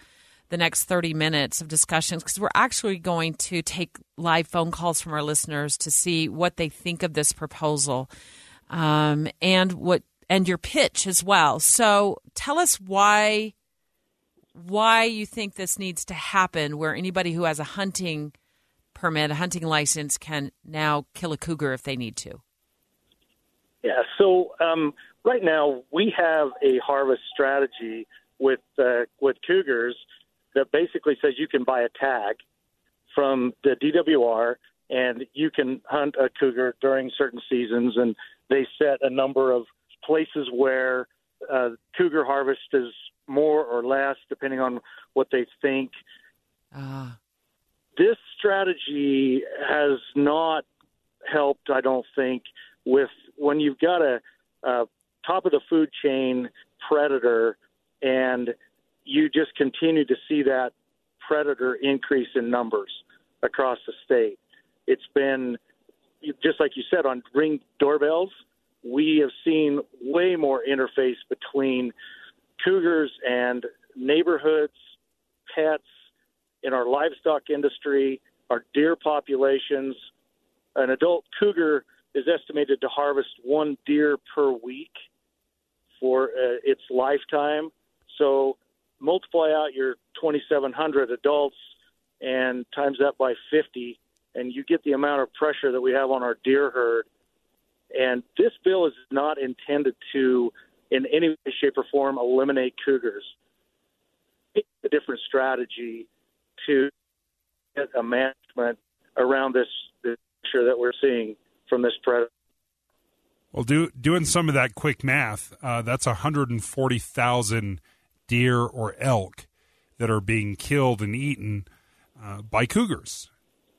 the next 30 minutes of discussions because we're actually going to take live phone calls from our listeners to see what they think of this proposal um, and what and your pitch as well. So tell us why why you think this needs to happen where anybody who has a hunting permit, a hunting license can now kill a cougar if they need to. Yeah. So um, right now we have a harvest strategy with uh, with cougars that basically says you can buy a tag from the DWR and you can hunt a cougar during certain seasons, and they set a number of places where uh, cougar harvest is more or less depending on what they think. Ah. This strategy has not helped, I don't think, with when you've got a, a top of the food chain predator and you just continue to see that predator increase in numbers across the state. It's been just like you said on ring doorbells. We have seen way more interface between cougars and neighborhoods, pets, in our livestock industry, our deer populations. An adult cougar is estimated to harvest one deer per week for uh, its lifetime. So multiply out your 2,700 adults and times that by 50, and you get the amount of pressure that we have on our deer herd. And this bill is not intended to, in any way, shape, or form, eliminate cougars. It's a different strategy to get a management around this, this pressure that we're seeing from this predator. Well, do, doing some of that quick math, uh, that's 140,000 deer or elk that are being killed and eaten uh, by cougars.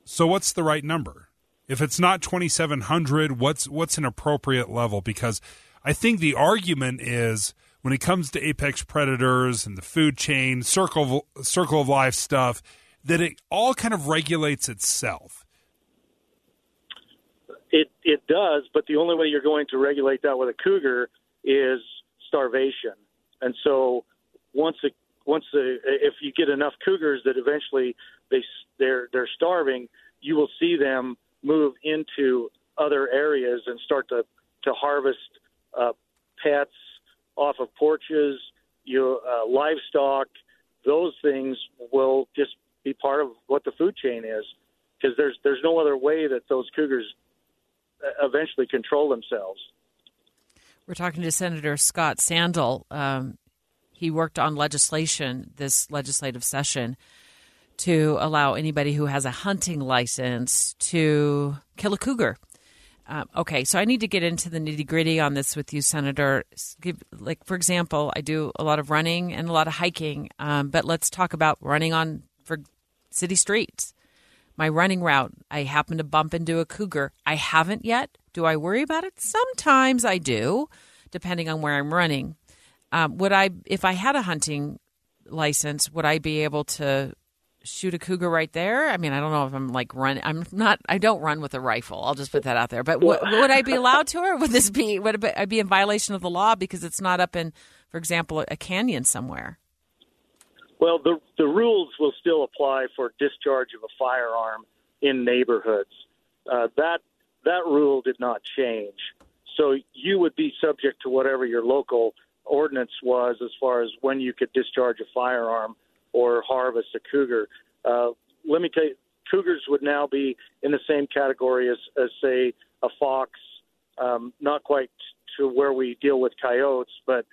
So, what's the right number? If it's not 2,700, what's what's an appropriate level? Because I think the argument is when it comes to apex predators and the food chain, circle circle of life stuff, that it all kind of regulates itself. It it does, but the only way you're going to regulate that with a cougar is starvation. And so once a, once the if you get enough cougars that eventually they they're they're starving, you will see them move into other areas and start to to harvest uh, pets off of porches, your uh, livestock. Those things will just be part of what the food chain is because there's there's no other way that those cougars eventually control themselves. We're talking to Senator Scott Sandall. Um, he worked on legislation this legislative session to allow anybody who has a hunting license to kill a cougar. Um, okay, so I need to get into the nitty gritty on this with you, Senator. Give, like, for example, I do a lot of running and a lot of hiking, um, but let's talk about running on for city streets. My running route, I happen to bump into a cougar. I haven't yet. Do I worry about it? Sometimes I do, depending on where I'm running. Um, would I, if I had a hunting license, would I be able to shoot a cougar right there? I mean, I don't know if I'm like run. I'm not. I don't run with a rifle. I'll just put that out there. But w- would I be allowed to, or would this be would I be in violation of the law because it's not up in, for example, a canyon somewhere? Well, the the rules will still apply for discharge of a firearm in neighborhoods. Uh, that that rule did not change. So you would be subject to whatever your local ordinance was as far as when you could discharge a firearm or harvest a cougar. Uh, let me tell you, cougars would now be in the same category as, as say, a fox. Um, not quite to where we deal with coyotes, but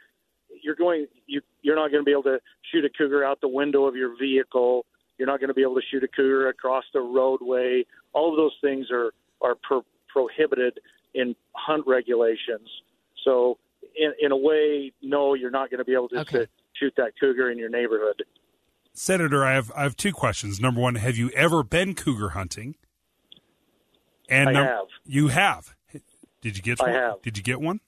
you're going you you're not going to be able to shoot a cougar out the window of your vehicle. You're not going to be able to shoot a cougar across the roadway. All of those things are are pro- prohibited in hunt regulations. So, in, in a way, no, you're not going to be able to, okay. to shoot that cougar in your neighborhood. Senator, I have I have two questions. Number one, have you ever been cougar hunting? And I num- have. You have. Did you get? I one? have. Did you get one?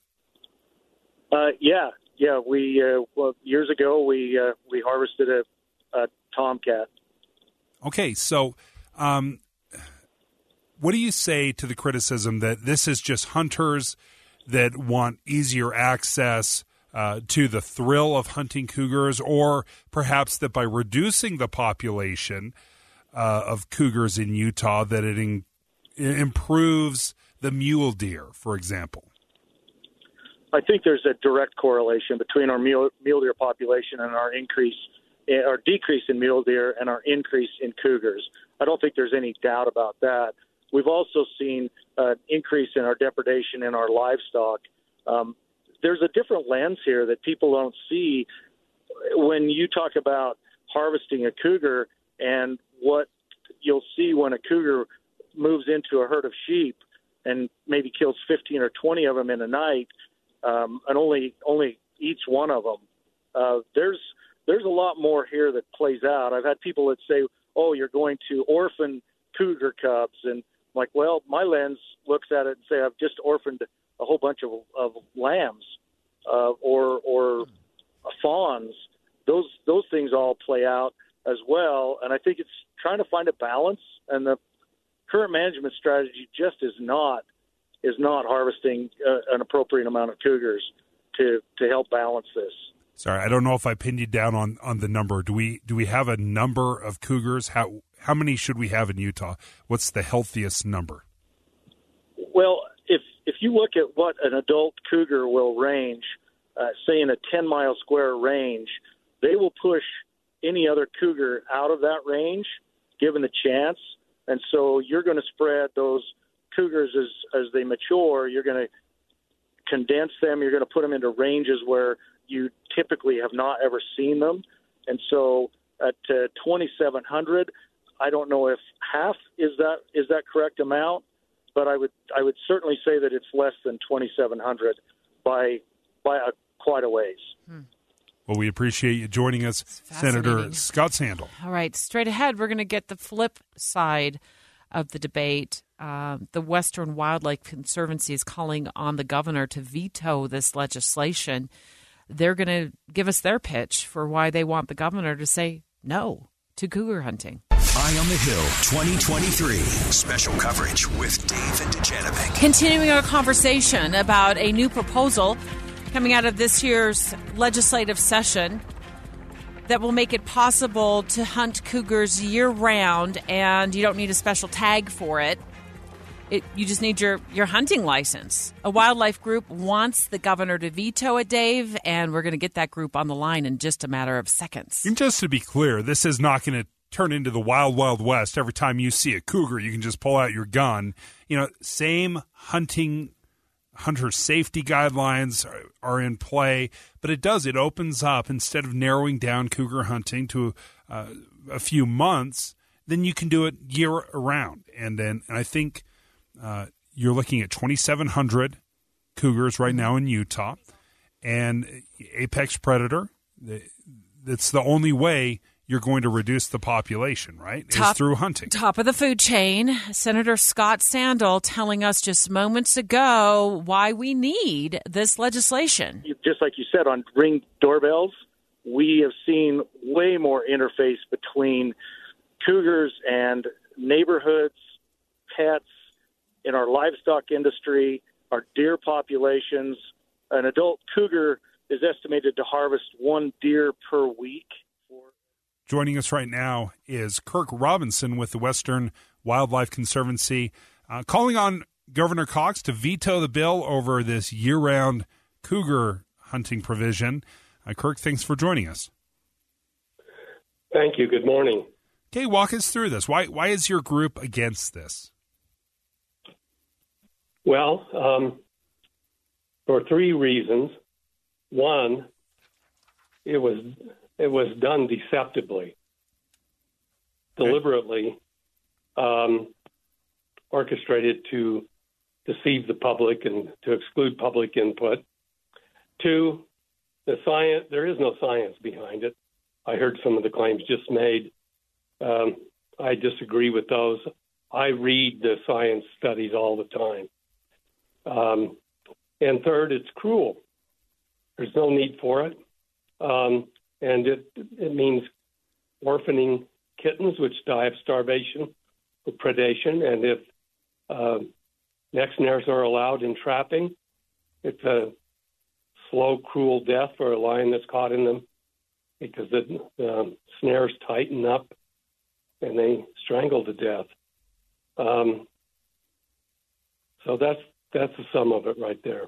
Uh, yeah, yeah. We uh, well years ago we uh, we harvested a, a tomcat. Okay, so um, what do you say to the criticism that this is just hunters that want easier access uh, to the thrill of hunting cougars, or perhaps that by reducing the population uh, of cougars in Utah, that it, in, it improves the mule deer, for example? I think there's a direct correlation between our mule, mule deer population and our increase, our decrease in mule deer and our increase in cougars. I don't think there's any doubt about that. We've also seen an increase in our depredation in our livestock. Um, there's a different lens here that people don't see when you talk about harvesting a cougar and what you'll see when a cougar moves into a herd of sheep and maybe kills 15 or 20 of them in a night um, and only only eats one of them. Uh, there's there's a lot more here that plays out. I've had people that say, "Oh, you're going to orphan cougar cubs," and I'm like, well, my lens looks at it and say I've just orphaned a whole bunch of, of lambs uh, or or fawns. Those those things all play out as well, and I think it's trying to find a balance. And the current management strategy just is not is not harvesting uh, an appropriate amount of cougars to to help balance this. Sorry, I don't know if I pinned you down on, on the number. Do we do we have a number of cougars? How how many should we have in Utah? What's the healthiest number? Well, if if you look at what an adult cougar will range, uh, say in a 10 mile square range, they will push any other cougar out of that range, given the chance. And so you're going to spread those cougars as as they mature. You're going to condense them. You're going to put them into ranges where you typically have not ever seen them. And so at uh, 2,700, I don't know if half is that is that correct amount, but I would I would certainly say that it's less than 2,700 by by a, quite a ways. Hmm. Well, we appreciate you joining us, Senator Scott Sandall. All right, straight ahead, we're going to get the flip side of the debate. Uh, the Western Wildlife Conservancy is calling on the governor to veto this legislation. They're going to give us their pitch for why they want the governor to say no to cougar hunting. Eye on the Hill 2023. Special coverage with Dave and Dujanovic. Continuing our conversation about a new proposal coming out of this year's legislative session that will make it possible to hunt cougars year round and you don't need a special tag for it. It, you just need your, your hunting license. A wildlife group wants the governor to veto it, Dave, and we're going to get that group on the line in just a matter of seconds. And just to be clear, this is not going to turn into the wild, wild west. Every time you see a cougar, you can just pull out your gun. You know, same hunting hunter safety guidelines are, are in play, but it does it opens up instead of narrowing down cougar hunting to uh, a few months, then you can do it year around. And then and I think uh, you're looking at 2,700 cougars right now in Utah, and apex predator. That's the only way you're going to reduce the population, right? Top, is through hunting. Top of the food chain, Senator Scott Sandall telling us just moments ago why we need this legislation. Just like you said on ring doorbells, we have seen way more interface between cougars and neighborhoods, pets, in our livestock industry, our deer populations. An adult cougar is estimated to harvest one deer per week. Joining us right now is Kirk Robinson with the Western Wildlife Conservancy, uh, calling on Governor Cox to veto the bill over this year round cougar hunting provision. Uh, Kirk, thanks for joining us. Thank you. Good morning. Okay, walk us through this. Why why is your group against this? Well, um, for three reasons. One, it was it was done deceptively, deliberately, um, orchestrated to deceive the public and to exclude public input. Two, the science there is no science behind it. I heard some of the claims just made. Um, I disagree with those. I read the science studies all the time. Um, and third, it's cruel. There's no need for it. Um, and it, it means orphaning kittens, which die of starvation or predation. And if uh, neck snares are allowed in trapping, it's a slow, cruel death for a lion that's caught in them because the, the snares tighten up and they strangle to death. Um, so that's that's the sum of it right there.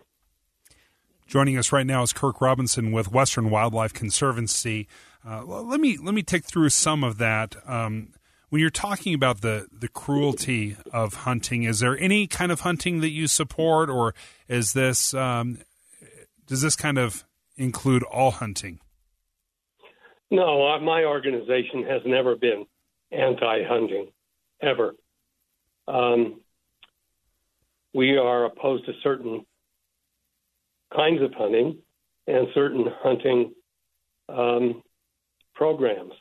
Joining us right now is Kirk Robinson with Western Wildlife Conservancy. Uh, let me let me take through some of that. Um, when you're talking about the the cruelty of hunting, is there any kind of hunting that you support, or is this um, does this kind of include all hunting? No, my organization has never been anti-hunting, ever. Um, we are opposed to certain kinds of hunting and certain hunting um, programs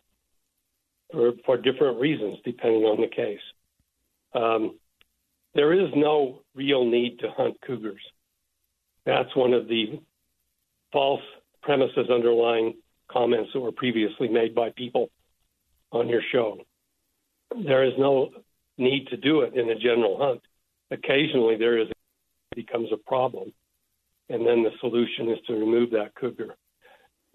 for, for, different reasons, depending on the case. Um, there is no real need to hunt cougars. That's one of the false premises underlying comments that were previously made by people on your show. There is no need to do it in a general hunt. Occasionally, there is becomes a problem, and then the solution is to remove that cougar.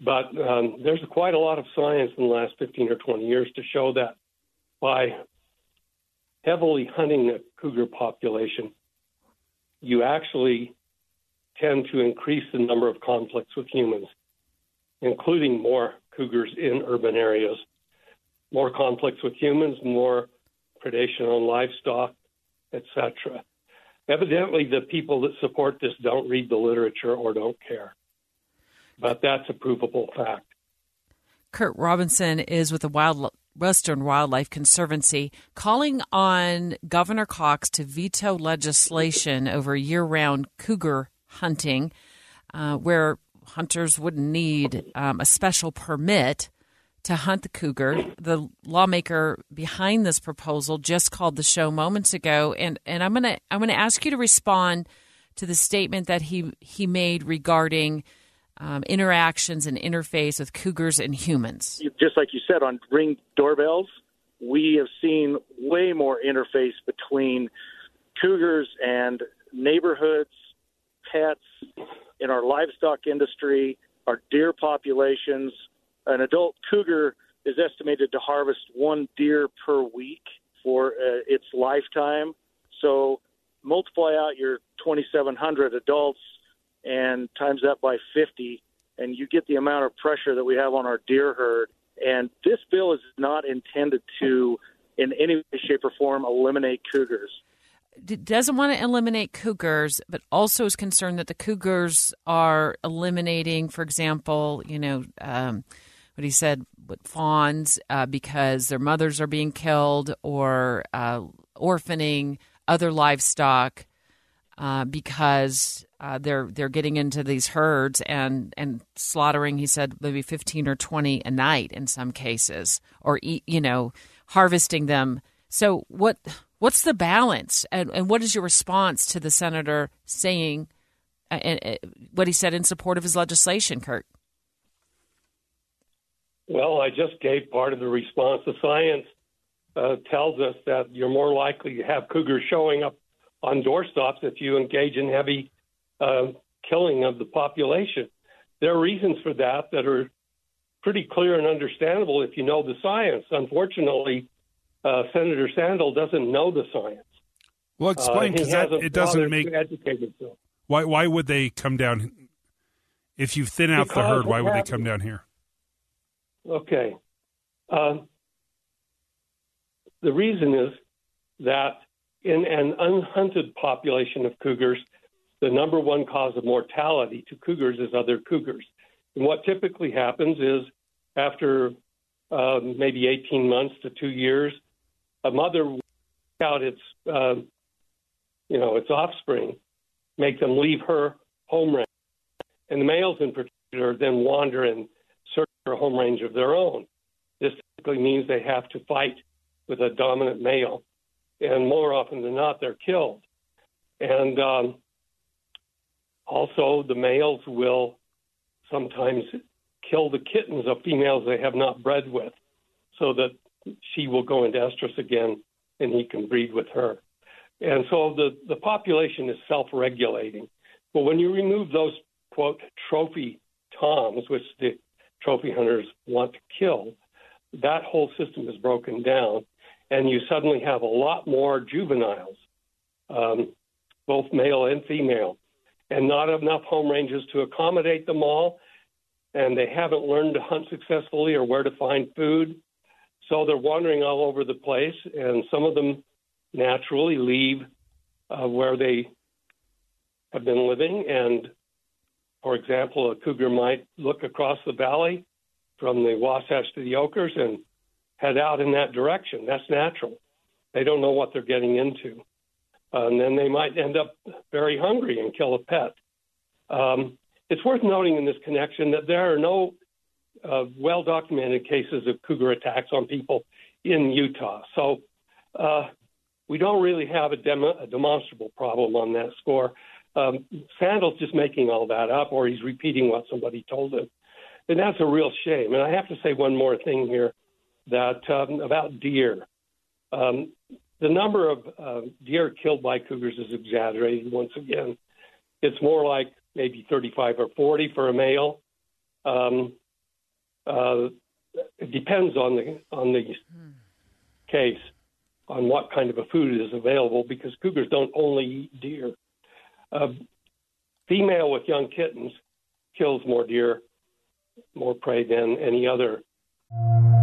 But um, there's quite a lot of science in the last 15 or 20 years to show that by heavily hunting a cougar population, you actually tend to increase the number of conflicts with humans, including more cougars in urban areas, more conflicts with humans, more predation on livestock, etc. Evidently, the people that support this don't read the literature or don't care. But that's a provable fact. Kirk Robinson is with the Wild Western Wildlife Conservancy calling on Governor Cox to veto legislation over year round cougar hunting, uh, where hunters wouldn't need um, a special permit to hunt the cougar. The lawmaker behind this proposal just called the show moments ago, and, and I'm gonna I'm gonna ask you to respond to the statement that he he made regarding um, interactions and interface with cougars and humans. Just like you said on ring doorbells, we have seen way more interface between cougars and neighborhoods, pets, in our livestock industry, our deer populations. An adult cougar is estimated to harvest one deer per week for uh, its lifetime. So multiply out your 2,700 adults and times that by 50, and you get the amount of pressure that we have on our deer herd. And this bill is not intended to, in any way, shape, or form, eliminate cougars It doesn't want to eliminate cougars, but also is concerned that the cougars are eliminating, for example, you know, um, what he said with fawns uh, because their mothers are being killed or uh, orphaning other livestock uh, because uh, they're they're getting into these herds and and slaughtering. He said maybe fifteen or twenty a night in some cases, or you know, harvesting them. So what What's the balance, and, and what is your response to the senator saying uh, uh, what he said in support of his legislation, Kirk? Well, I just gave part of the response. The science uh, tells us that you're more likely to have cougars showing up on doorstops if you engage in heavy uh, killing of the population. There are reasons for that that are pretty clear and understandable if you know the science. Unfortunately, uh, Senator Sandall doesn't know the science. Well, explain Uh, because hasn't it doesn't make why why would they come down if you thin out the herd? Why would they come down here? Okay. Um, the reason is that in an unhunted population of cougars, the number one cause of mortality to cougars is other cougars. And what typically happens is after um, maybe 18 months to two years, a mother will out its, um, you know, its offspring, make them leave her home range, and the males in particular then wander and a home range of their own. This typically means they have to fight with a dominant male, and more often than not, they're killed. And um, also, the males will sometimes kill the kittens of females they have not bred with, so that she will go into estrus again, and he can breed with her. And so the, the population is self-regulating. But when you remove those quote trophy toms, which the trophy hunters want to kill, that whole system is broken down, and you suddenly have a lot more juveniles, um, both male and female, and not enough home ranges to accommodate them all. And they haven't learned to hunt successfully or where to find food. So they're wandering all over the place, and some of them naturally leave uh, where they have been living. And for example, a cougar might look across the valley from the Wasatch to the Oquirrhs and head out in that direction. That's natural. They don't know what they're getting into. Uh, and then they might end up very hungry and kill a pet. Um, it's worth noting in this connection that there are no uh, well documented cases of cougar attacks on people in Utah. So uh, we don't really have a, a demonstrable problem on that score. Um, Sandall's just making all that up, or he's repeating what somebody told him. And that's a real shame. And I have to say one more thing here that um, about deer. Um, the number of uh, deer killed by cougars is exaggerated once again. It's more like maybe 35 or 40 for a male. Um, uh, it depends on the on the case, on what kind of a food is available, because cougars don't only eat deer. A female with young kittens kills more deer, more prey than any other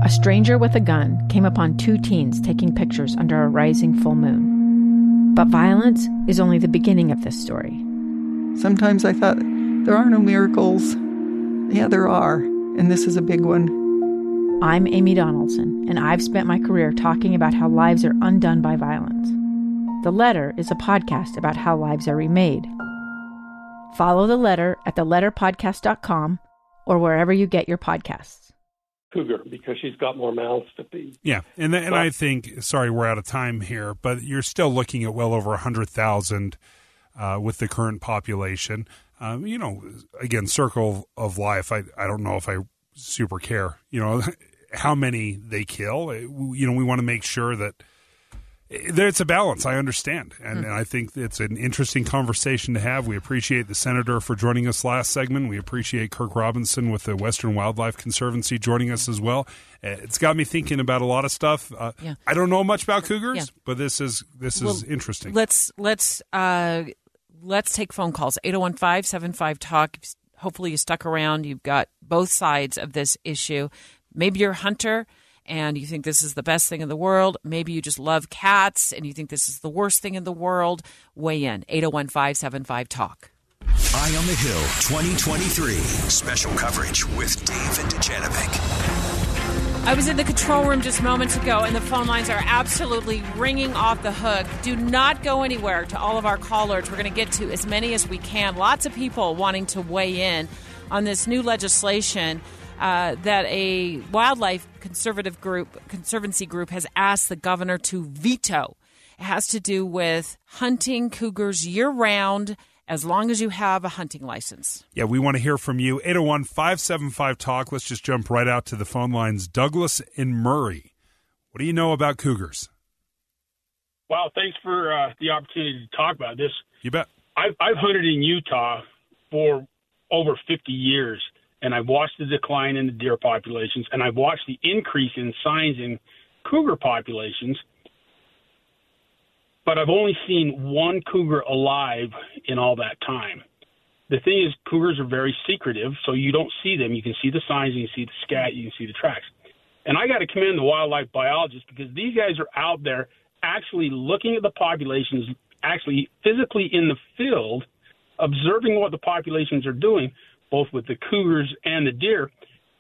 A stranger with a gun came upon two teens taking pictures under a rising full moon. But violence is only the beginning of this story. Sometimes I thought, there are no miracles. Yeah, there are, and this is a big one. I'm Amy Donaldson, and I've spent my career talking about how lives are undone by violence. The Letter is a podcast about how lives are remade. Follow The Letter at theletterpodcast.com or wherever you get your podcasts. cougar because she's got more mouths to feed. Yeah, and th- and I think sorry we're out of time here, but you're still looking at well over a hundred thousand uh, with the current population. Um, you know, again, circle of life. I I don't know if I super care. You know how many they kill. You know, we want to make sure that there's a balance. I understand, and, and I think it's an interesting conversation to have. We appreciate the senator for joining us last segment. We appreciate Kirk Robinson with the Western Wildlife Conservancy joining us as well. Uh, It's got me thinking about a lot of stuff. Uh, Yeah. I don't know much about cougars, Yeah. but this is this Well, is interesting. Let's let's uh, let's take phone calls. 801-575 talk. Hopefully you stuck around. You've got both sides of this issue. Maybe you're a hunter and you think this is the best thing in the world. Maybe you just love cats and you think this is the worst thing in the world. Weigh in. 801-575 talk. Eye on the Hill 2023. Special coverage with Dave and Dujanovic. I was in the control room just moments ago, and the phone lines are absolutely ringing off the hook. Do not go anywhere to all of our callers. We're going to get to as many as we can. Lots of people wanting to weigh in on this new legislation uh, that a wildlife conservative group, conservancy group, has asked the governor to veto. It has to do with hunting cougars year round as long as you have a hunting license. Yeah, we want to hear from you. 801 575 Talk. Let's just jump right out to the phone lines. Douglas in Murray. What do you know about cougars? Wow, thanks for uh, the opportunity to talk about this. You bet. I've, I've hunted in Utah for over 50 years, and I've watched the decline in the deer populations, and I've watched the increase in signs in cougar populations. but I've only seen one cougar alive in all that time. The thing is, cougars are very secretive, so you don't see them. You can see the signs, you can see the scat, you can see the tracks. And I got to commend the wildlife biologists because these guys are out there actually looking at the populations, actually physically in the field, observing what the populations are doing, both with the cougars and the deer.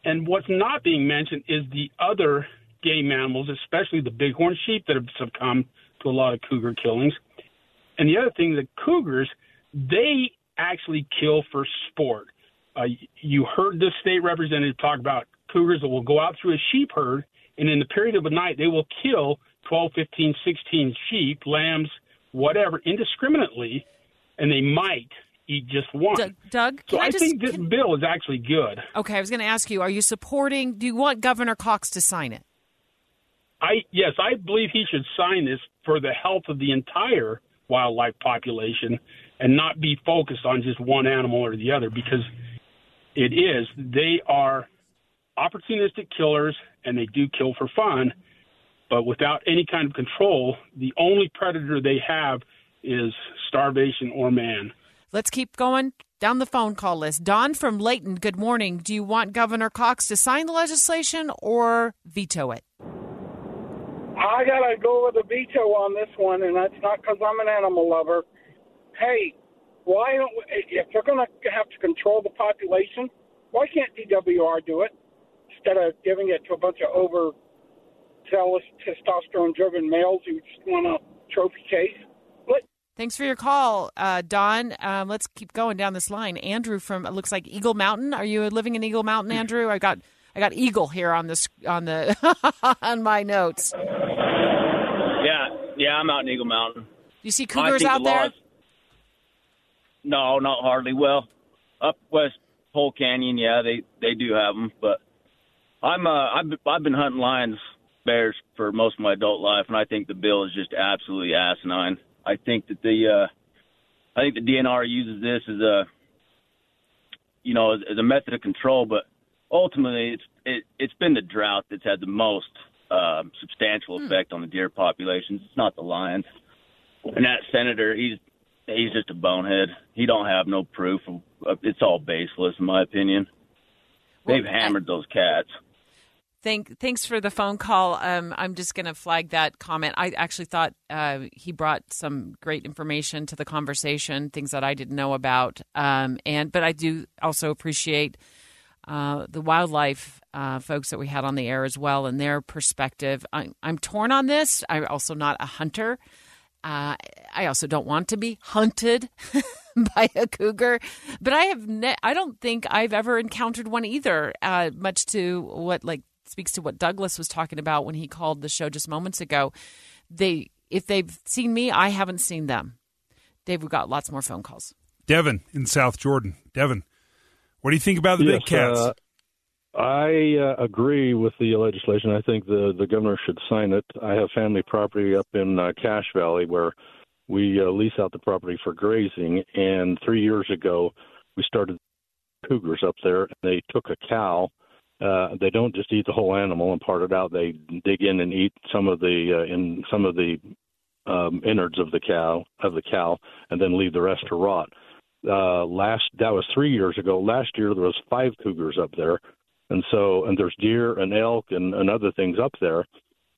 And what's not being mentioned is the other game animals, especially the bighorn sheep that have succumbed to a lot of cougar killings. And the other thing, the cougars, they actually kill for sport. Uh, you heard the state representative talk about cougars that will go out through a sheep herd, and in the period of a night, they will kill 12, 15, 16 sheep, lambs, whatever, indiscriminately, and they might eat just one. Doug, Doug so I, I just, think this can, bill is actually good. Okay, I was going to ask you: Are you supporting? Do you want Governor Cox to sign it? I yes, I believe he should sign this for the health of the entire wildlife population and not be focused on just one animal or the other because it is they are opportunistic killers and they do kill for fun but without any kind of control the only predator they have is starvation or man let's keep going down the phone call list don from layton good morning do you want governor cox to sign the legislation or veto it I gotta go with a veto on this one, and that's not because I'm an animal lover. Hey, why don't we, if they're gonna have to control the population, why can't DWR do it instead of giving it to a bunch of over zealous testosterone-driven males who just want a trophy case? Let, Thanks for your call, uh, Don. Um, let's keep going down this line. Andrew from it looks like Eagle Mountain. Are you living in Eagle Mountain, Andrew? I got I got Eagle here on this on the on my notes. Yeah, yeah, I'm out in Eagle Mountain. You see cougars out the there? laws- No, not hardly. Well, up west Pole Canyon, yeah, they they do have them, but I'm uh I've I've been hunting lions, bears for most of my adult life, and I think the bill is just absolutely asinine. I think that the uh I think the DNR uses this as a you know as, as a method of control, but ultimately it's it, it's been the drought that's had the most uh, substantial effect on the deer populations. It's not the lions. And that senator, he's he's just a bonehead. He don't have no proof. Of, of, it's all baseless, in my opinion. They've hammered those cats. Thank, thanks for the phone call. Um, I'm just going to flag that comment. I actually thought uh, he brought some great information to the conversation, things that I didn't know about. Um, and but I do also appreciate uh, the wildlife uh, folks that we had on the air as well and their perspective. I'm, I'm torn on this. I'm also not a hunter. Uh, I also don't want to be hunted by a cougar, but I have. Ne- I don't think I've ever encountered one either. Uh, much to what like speaks to what Douglas was talking about when he called the show just moments ago. They, if they've seen me, I haven't seen them. Dave, we've got lots more phone calls. Devin in South Jordan. Devin, what do you think about the big cats? uh, I uh, agree with the legislation. I think the the governor should sign it. I have family property up in uh, Cache Valley where we uh, lease out the property for grazing, and three years ago we started cougars up there. And they took a cow. Uh, they don't just eat the whole animal and part it out. They dig in and eat some of the uh, in some of the um, innards of the cow of the cow, and then leave the rest to rot. Uh, last that was three years ago. Last year there was five cougars up there, and so and there's deer and elk and, and other things up there.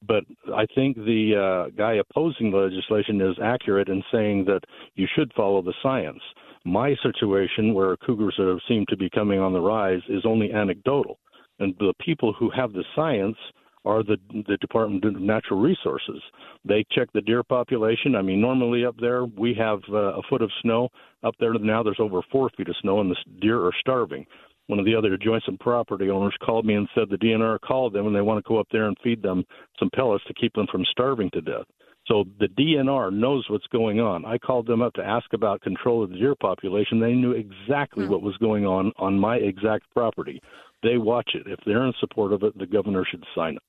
But I think the uh, guy opposing the legislation is accurate in saying that you should follow the science. My situation, where cougars have seem to be coming on the rise, is only anecdotal, and the people who have the science are the the Department of Natural Resources. They check the deer population. I mean, normally up there we have uh, a foot of snow. Up there now there's over four feet of snow, and the deer are starving. One of the other adjacent property owners called me and said the DNR called them and they want to go up there and feed them some pellets to keep them from starving to death. So the DNR knows what's going on. I called them up to ask about control of the deer population. They knew exactly what was going on on my exact property. They watch it. If they're in support of it, the governor should sign it.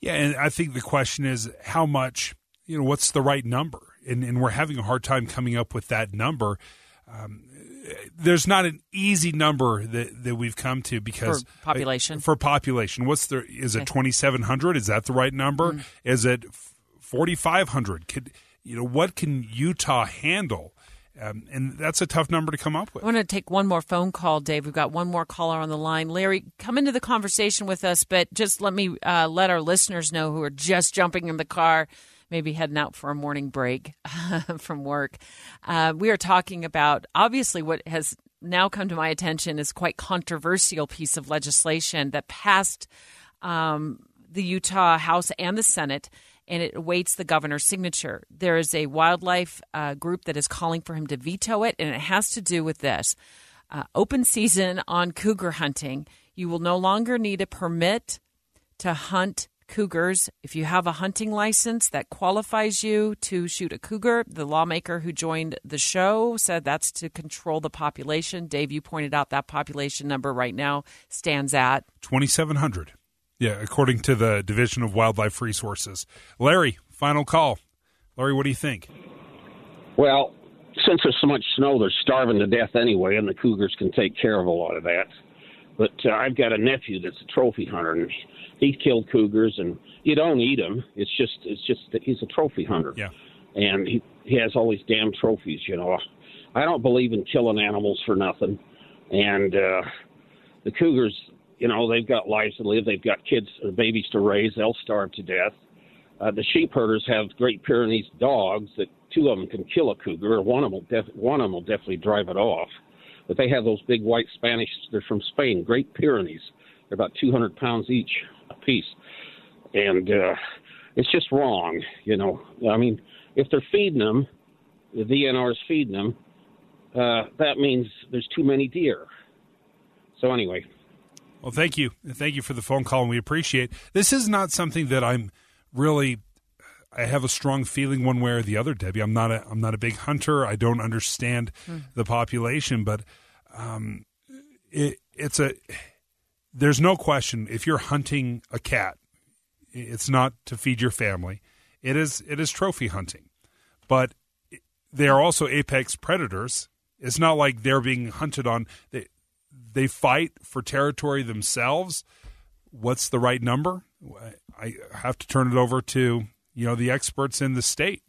Yeah, and I think the question is how much, you know, what's the right number? And, and we're having a hard time coming up with that number. Um, there's not an easy number that, that we've come to because For population. for population, what's the is it 2,700? Is that the right number? Mm. Is it 4,500? Could you know, what can Utah handle? Um, and that's a tough number to come up with. I want to take one more phone call, Dave. We've got one more caller on the line. Larry, come into the conversation with us, but just let me uh, let our listeners know who are just jumping in the car, maybe heading out for a morning break from work. Uh, we are talking about obviously what has now come to my attention is quite controversial piece of legislation that passed um, the Utah House and the Senate and it awaits the governor's signature. There is a wildlife uh, group that is calling for him to veto it, and it has to do with this uh, open season on cougar hunting. You will no longer need a permit to hunt cougars. If you have a hunting license that qualifies you to shoot a cougar, the lawmaker who joined the show said that's to control the population. Dave, you pointed out that population number right now stands at 2,700. Yeah, according to the Division of Wildlife Resources. Larry, final call. Larry, what do you think? Well, since there's so much snow, they're starving to death anyway, and the cougars can take care of a lot of that. But uh, I've got a nephew that's a trophy hunter, and he's killed cougars, and you don't eat them. It's just, it's just that he's a trophy hunter. Yeah. And he he has all these damn trophies, you know. I don't believe in killing animals for nothing, and uh, the cougars you know, they've got lives to live, they've got kids or babies to raise, they'll starve to death. Uh, the sheep herders have Great Pyrenees dogs that two of them can kill a cougar, or one of them will, def- one of them will definitely drive it off. But they have those big white Spanish, they're from Spain, Great Pyrenees. They're about 200 pounds each a piece. And uh, it's just wrong, you know. I mean, if they're feeding them, the DNR is feeding them, uh, that means there's too many deer. So anyway, well, thank you. Thank you for the phone call, and we appreciate This is not something that I'm really I have a strong feeling one way or the other, Debbie. I'm not a I'm not a big hunter. I don't understand hmm. the population, but um, it, it's a there's no question if you're hunting a cat, it's not to feed your family. It is it is trophy hunting, but they are also apex predators. It's not like they're being hunted on. They, they fight for territory themselves. What's the right number? I have to turn it over to you know the experts in the state.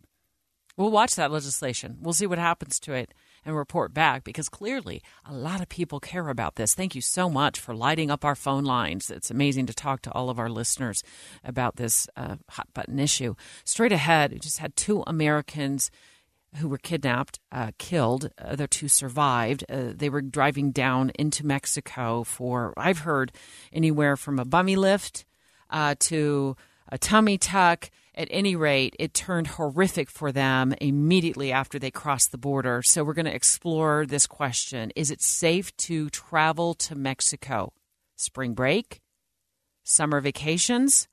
We'll watch that legislation. We'll see what happens to it and report back because clearly a lot of people care about this. Thank you so much for lighting up our phone lines. It's amazing to talk to all of our listeners about this uh, hot button issue. Straight ahead, we just had two Americans who were kidnapped, uh, killed. Uh, the two survived. Uh, they were driving down into Mexico for, I've heard, anywhere from a bummy lift uh, to a tummy tuck. At any rate, it turned horrific for them immediately after they crossed the border. So, we're going to explore this question Is it safe to travel to Mexico? Spring break? Summer vacations?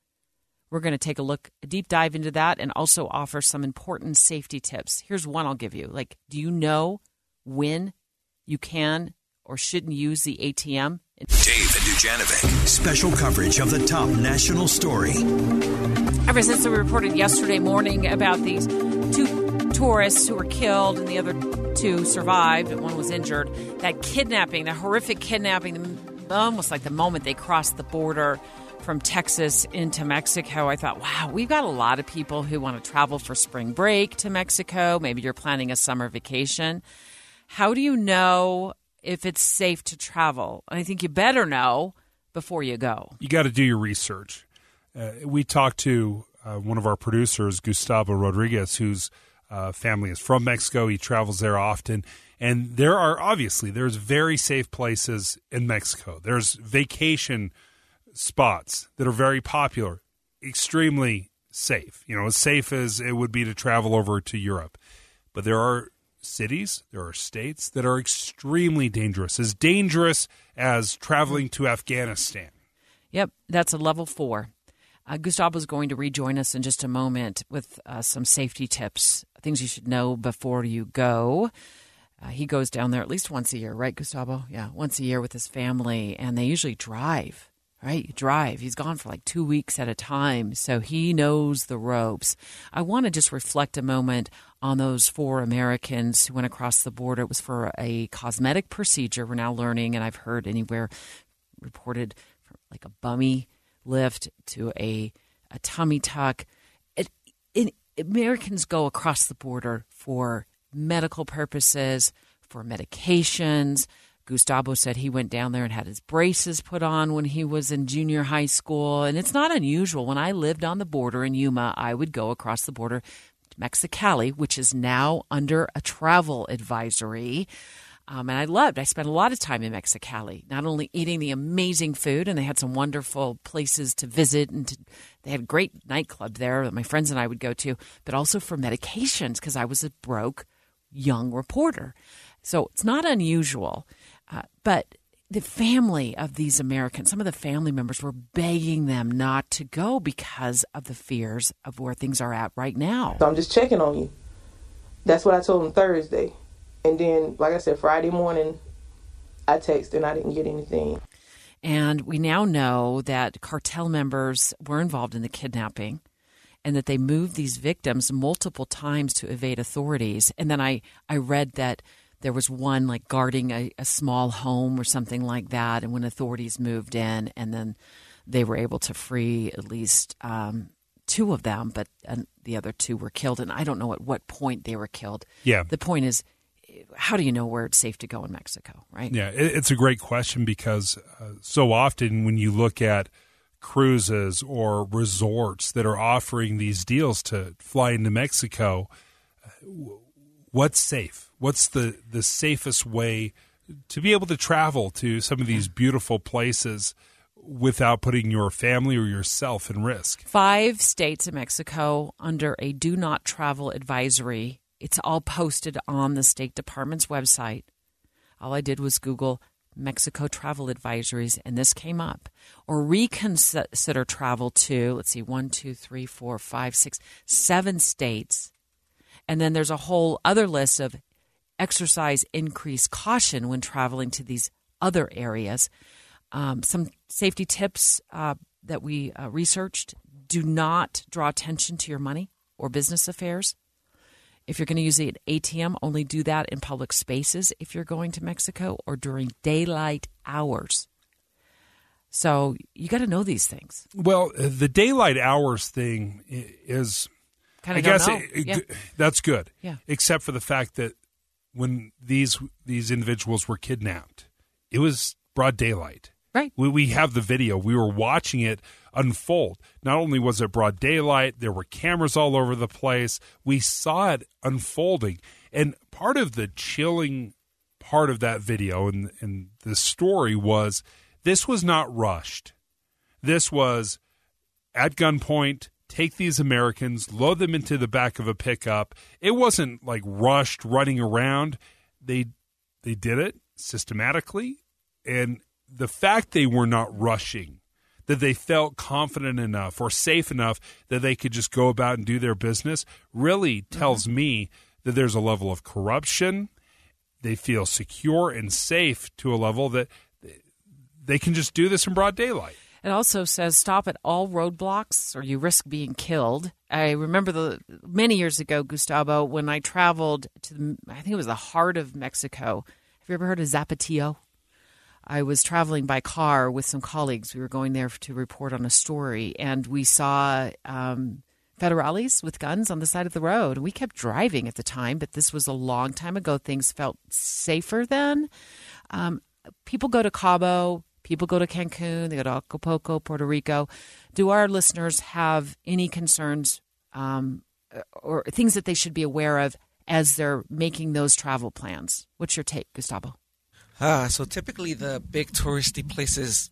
We're going to take a look, a deep dive into that, and also offer some important safety tips. Here's one I'll give you. Like, do you know when you can or shouldn't use the ATM? Dave and Dujanovic, special coverage of the top national story. Ever since we reported yesterday morning about these two tourists who were killed and the other two survived, and one was injured, that kidnapping, that horrific kidnapping, almost like the moment they crossed the border from Texas into Mexico, I thought, wow, we've got a lot of people who want to travel for spring break to Mexico. Maybe you're planning a summer vacation. How do you know if it's safe to travel? I think you better know before you go. You got to do your research. Uh, we talked to uh, one of our producers, Gustavo Rodriguez, whose uh, family is from Mexico. He travels there often. And there are obviously there's very safe places in Mexico. There's vacation spots that are very popular, extremely safe. You know, as safe as it would be to travel over to Europe. But there are cities, there are states that are extremely dangerous, as dangerous as traveling to Afghanistan. Yep, that's a level four. Uh, Gustavo is going to rejoin us in just a moment with uh, some safety tips, things you should know before you go. Uh, he goes down there at least once a year, right, Gustavo? Yeah, once a year with his family, and they usually drive right? You drive. He's gone for like two weeks at a time, so he knows the ropes. I want to just reflect a moment on those four Americans who went across the border. It was for a cosmetic procedure. We're now learning, and I've heard anywhere reported from like a bummy lift to a a tummy tuck. It, it, Americans go across the border for medical purposes, for medications. Gustavo said he went down there and had his braces put on when he was in junior high school. And it's not unusual. When I lived on the border in Yuma, I would go across the border to Mexicali, which is now under a travel advisory. Um, and I loved, I spent a lot of time in Mexicali, not only eating the amazing food, and they had some wonderful places to visit, and to, they had a great nightclub there that my friends and I would go to, but also for medications because I was a broke young reporter. So it's not unusual. Uh, but the family of these Americans, some of the family members were begging them not to go because of the fears of where things are at right now. So I'm just checking on you. That's what I told them Thursday. And then, like I said, Friday morning, I texted and I didn't get anything. And we now know that cartel members were involved in the kidnapping and that they moved these victims multiple times to evade authorities. And then I, I read that there was one like guarding a, a small home or something like that. And when authorities moved in, and then they were able to free at least um, two of them, but uh, the other two were killed. And I don't know at what point they were killed. Yeah. The point is, how do you know where it's safe to go in Mexico, right? Yeah, it, it's a great question because uh, so often when you look at cruises or resorts that are offering these deals to fly into Mexico, uh, what's safe? What's the, the safest way to be able to travel to some of these beautiful places without putting your family or yourself in risk? Five states in Mexico under a do not travel advisory it's all posted on the State Department's website. All I did was Google Mexico travel advisories, and this came up. Or reconsider travel to, let's see, one, two, three, four, five, six, seven states. And then there's a whole other list of exercise increase caution when traveling to these other areas. Um, some safety tips uh, that we uh, researched do not draw attention to your money or business affairs. If you're going to use an ATM, only do that in public spaces if you're going to Mexico or during daylight hours. So you got to know these things. Well, the daylight hours thing is, Kinda I guess don't it- Yeah. that's good. Yeah. Except for the fact that when these these individuals were kidnapped, it was broad daylight. Right. We, we have the video. We were watching it unfold. Not only was it broad daylight, there were cameras all over the place. We saw it unfolding. And part of the chilling part of that video and, and the story was this was not rushed. This was at gunpoint, take these Americans, load them into the back of a pickup. It wasn't like rushed running around. They they did it systematically and the fact they were not rushing that they felt confident enough or safe enough that they could just go about and do their business really mm-hmm. tells me that there's a level of corruption. They feel secure and safe to a level that they can just do this in broad daylight. It also says stop at all roadblocks or you risk being killed. I remember the many years ago, Gustavo, when I traveled to the, I think it was the heart of Mexico. Have you ever heard of Zapatillo? I was traveling by car with some colleagues. We were going there to report on a story, and we saw um, federales with guns on the side of the road. We kept driving at the time, but this was a long time ago. Things felt safer then. Um, people go to Cabo, people go to Cancun, they go to Acapulco, Puerto Rico. Do our listeners have any concerns um, or things that they should be aware of as they're making those travel plans? What's your take, Gustavo? Ah, so typically the big touristy places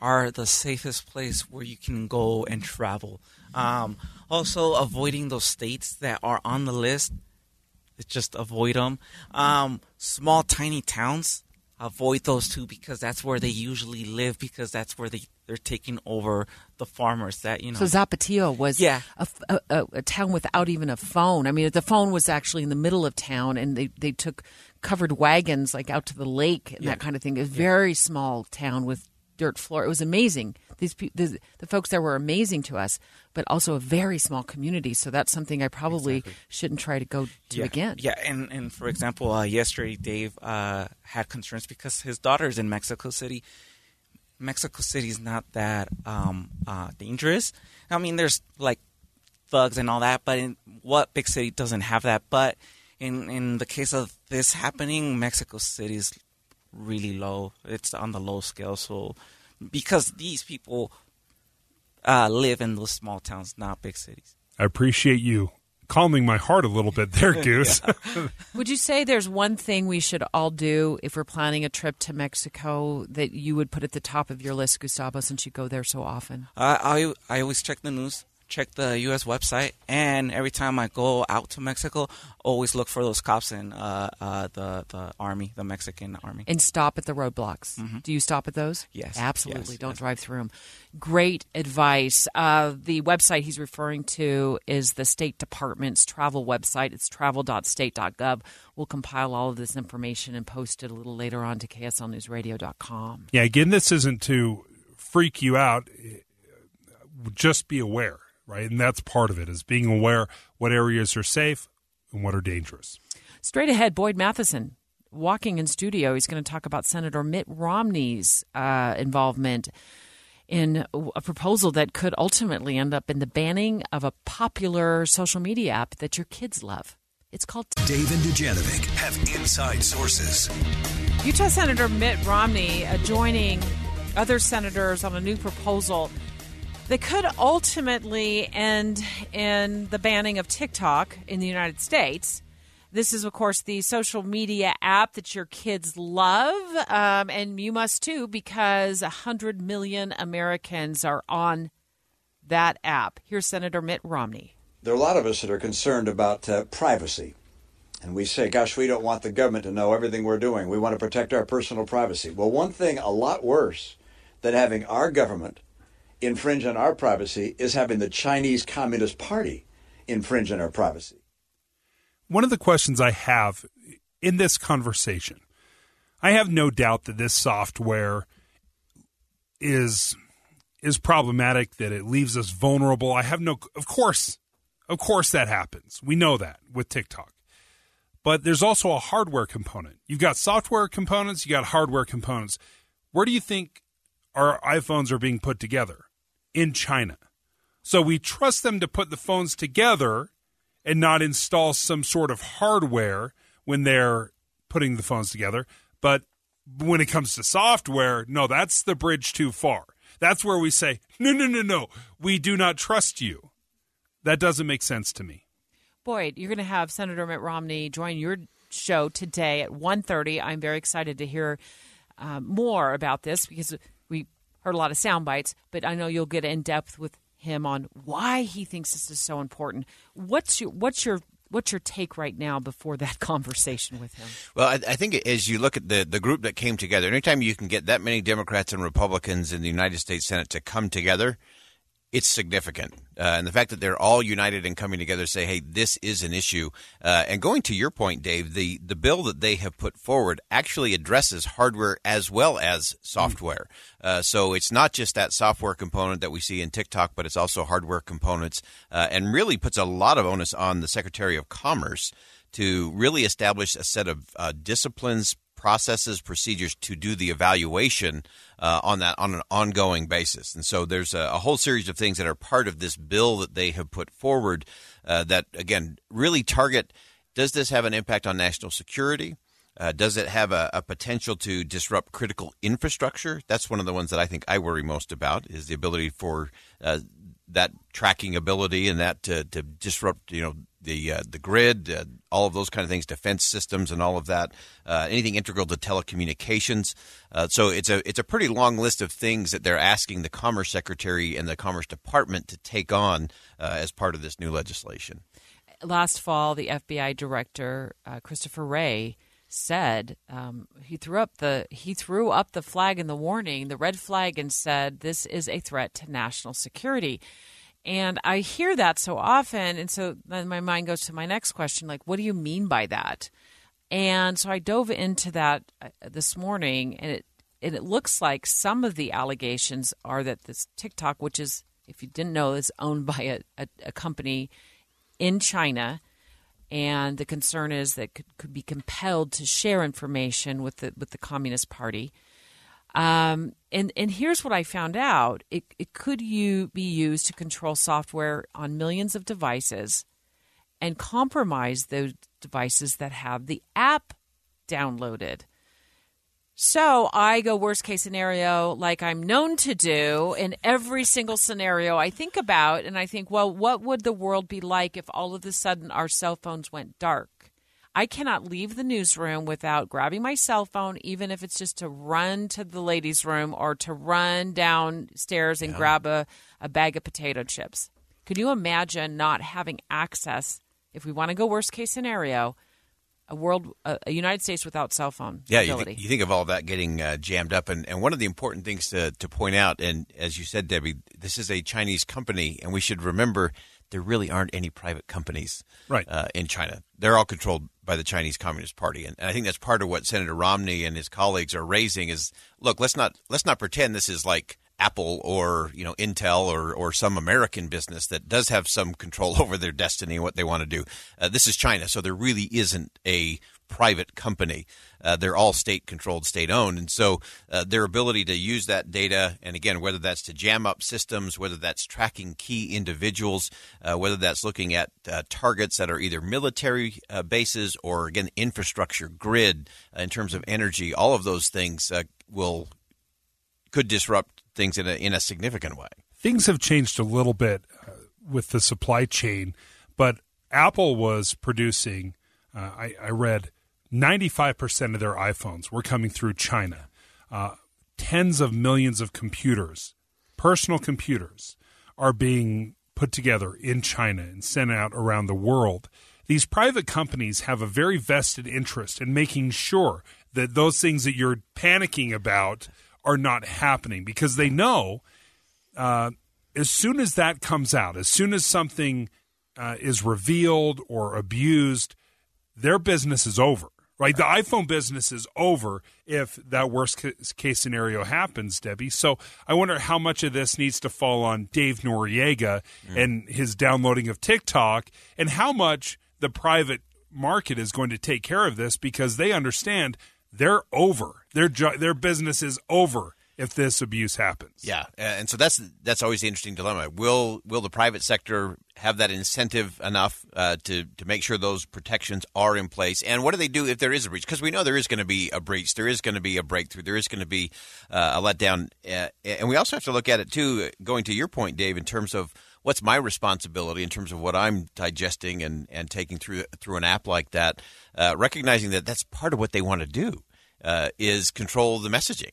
are the safest place where you can go and travel. Um, also, avoiding those states that are on the list, just avoid them. Um, small, tiny towns, avoid those two because that's where they usually live because that's where they they're taking over the farmers that you know. So Zapatillo was Yeah. a, a, a, town without even a phone. I mean, the phone was actually in the middle of town, and they, they took covered wagons like out to the lake and Yeah. that kind of thing. A very small town with dirt floor. It was amazing. These pe- the, the folks there were amazing to us, but also a very small community. So that's something I probably shouldn't try to go to yeah, again. Yeah, and and for example, uh, yesterday Dave uh, had concerns because his daughter's in Mexico City. Mexico City is not that um, uh, dangerous. I mean, there's like thugs and all that. But in what big city doesn't have that? But in in the case of this happening, Mexico City is really low. It's on the low scale. So because these people uh, live in those small towns, not big cities. I appreciate you calming my heart a little bit there, Goose. Would you say there's one thing we should all do if we're planning a trip to Mexico that you would put at the top of your list, Gustavo, since you go there so often? Uh, I I always check the news check the U.S. website, and every time I go out to Mexico, always look for those cops in uh, uh, the the army, the Mexican army, and stop at the roadblocks. Mm-hmm. Do you stop at those? Yes, absolutely. Yes, Don't yes. drive through them. Great advice. Uh, the website he's referring to is the State Department's travel website. It's travel.state.gov. We'll compile all of this information and post it a little later on to kslnewsradio.com. Yeah, again, this isn't to freak you out. Just be aware right? And that's part of it is being aware what areas are safe and what are dangerous. Straight ahead, Boyd Matheson walking in studio. He's going to talk about Senator Mitt Romney's uh, involvement in a proposal that could ultimately end up in the banning of a popular social media app that your kids love. It's called Dave and Dujanovic have inside sources. Utah Senator Mitt Romney uh, joining other senators on a new proposal that could ultimately end in the banning of TikTok in the United States. This is, of course, the social media app that your kids love, um, and you must too, because 100 million Americans are on that app. Here's Senator Mitt Romney. There are a lot of us that are concerned about uh, privacy. And we say, gosh, we don't want the government to know everything we're doing. We want to protect our personal privacy. Well, one thing a lot worse than having our government infringe on our privacy is having the Chinese Communist Party infringe on our privacy. One of the questions I have in this conversation, I have no doubt that this software is is problematic that it leaves us vulnerable. I have no of course of course that happens. We know that with TikTok. But there's also a hardware component. You've got software components, you got hardware components. Where do you think our iPhones are being put together? In China. So we trust them to put the phones together and not install some sort of hardware when they're putting the phones together. But when it comes to software, no, that's the bridge too far. That's where we say, no, no, no, no, we do not trust you. That doesn't make sense to me. Boyd, you're going to have Senator Mitt Romney join your show today at 1.30. I'm very excited to hear uh, more about this because heard a lot of sound bites, but I know you'll get in depth with him on why he thinks this is so important. What's your what's your what's your take right now before that conversation with him? Well, I, I think as you look at the the group that came together, anytime you can get that many Democrats and Republicans in the United States Senate to come together, it's significant. Uh, and the fact that they're all united and coming together say, hey, this is an issue. Uh, and going to your point, Dave, the, the bill that they have put forward actually addresses hardware as well as software. Uh, so it's not just that software component that we see in TikTok, but it's also hardware components uh, and really puts a lot of onus on the Secretary of Commerce to really establish a set of uh, disciplines, processes, procedures to do the evaluation uh, on that on an ongoing basis. And so there's a, a, whole series of things that are part of this bill that they have put forward uh, that again really target. Does this have an impact on national security? Uh, does it have a, a, potential to disrupt critical infrastructure? That's one of the ones that I think I worry most about is the ability for uh, that tracking ability and that to, to disrupt, you know, the uh, the grid, uh, all of those kind of things, defense systems, and all of that. Uh, anything integral to telecommunications. Uh, so it's a it's a pretty long list of things that they're asking the Commerce Secretary and the Commerce Department to take on uh, as part of this new legislation. Last fall, the FBI director uh, Christopher Wray said um, he threw up the he threw up the flag in the warning, the red flag, and said this is a threat to national security. And I hear that so often. And so then my mind goes to my next question like, what do you mean by that? And so I dove into that uh, this morning, and it, and it looks like some of the allegations are that this TikTok, which is, if you didn't know, is owned by a, a, a company in China. And the concern is that could, could be compelled to share information with the with the Communist Party. Um, and and here's what I found out: it it could you be used to control software on millions of devices, and compromise those devices that have the app downloaded. So I go worst case scenario, like I'm known to do in every single scenario I think about, and I think, well, what would the world be like if all of a sudden our cell phones went dark? I cannot leave the newsroom without grabbing my cell phone, even if it's just to run to the ladies' room or to run downstairs and Yeah. grab a, a bag of potato chips. Could you imagine not having access, if we want to go worst case scenario, a world, a, a United States without cell phone Yeah, you, ability? think, you think of all that getting uh, jammed up, and, and one of the important things to, to point out, and as you said, Debbie, this is a Chinese company, and we should remember there really aren't any private companies Right. uh, in China. They're all controlled by the Chinese Communist Party, and, and I think that's part of what Senator Romney and his colleagues are raising. Is look, let's not let's not pretend this is like Apple or you know Intel or or some American business that does have some control over their destiny and what they want to do. Uh, this is China, so there really isn't a private company. Uh, they're all state controlled, state owned, and so uh, their ability to use that data, and again, whether that's to jam up systems, whether that's tracking key individuals, uh, whether that's looking at uh, targets that are either military uh, bases or again infrastructure, grid uh, in terms of energy, all of those things will could disrupt things in a in a significant way. things have changed a little bit with the supply chain, but Apple was producing. I, I read ninety-five percent of their iPhones were coming through China. Uh, tens of millions of computers, personal computers, are being put together in China and sent out around the world. These private companies have a very vested interest in making sure that those things that you're panicking about are not happening because they know uh, as soon as that comes out, as soon as something uh, is revealed or abused, their business is over. Right, the iPhone business is over if that worst case scenario happens, Debbie. So I wonder how much of this needs to fall on Dave Noriega and his downloading of TikTok, and how much the private market is going to take care of this because they understand they're over. Their jo- their business is over if this abuse happens. Yeah, and so that's that's always the interesting dilemma. Will will the private sector have that incentive enough uh, to to make sure those protections are in place? And what do they do if there is a breach? Because we know there is going to be a breach, there is going to be a breakthrough, there is going to be uh, a letdown, uh, and we also have to look at it too. Going to your point, Dave, in terms of what's my responsibility in terms of what I'm digesting and, and taking through through an app like that, uh, recognizing that that's part of what they want to do uh, is control the messaging.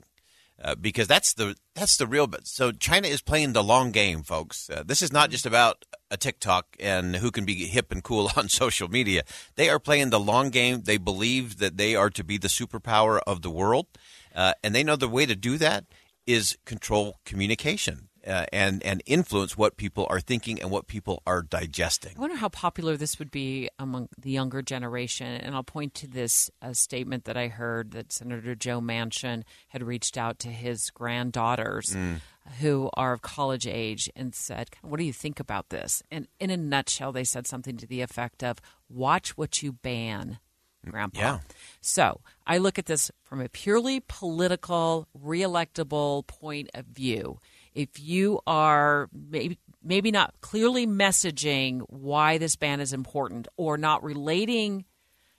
Uh, because that's the that's the real. But so China is playing the long game, folks. Uh, this is not just about a TikTok and who can be hip and cool on social media. They are playing the long game. They believe that they are to be the superpower of the world, uh, and they know the way to do that is control communication uh, and and influence what people are thinking and what people are digesting. I wonder how popular this would be among the younger generation. And I'll point to this uh, statement that I heard that Senator Joe Manchin had reached out to his granddaughters Mm. who are of college age and said, What do you think about this? And in a nutshell, they said something to the effect of, Watch what you ban. Grandpa. Yeah. So I look at this from a purely political, reelectable point of view. If you are maybe maybe not clearly messaging why this ban is important or not relating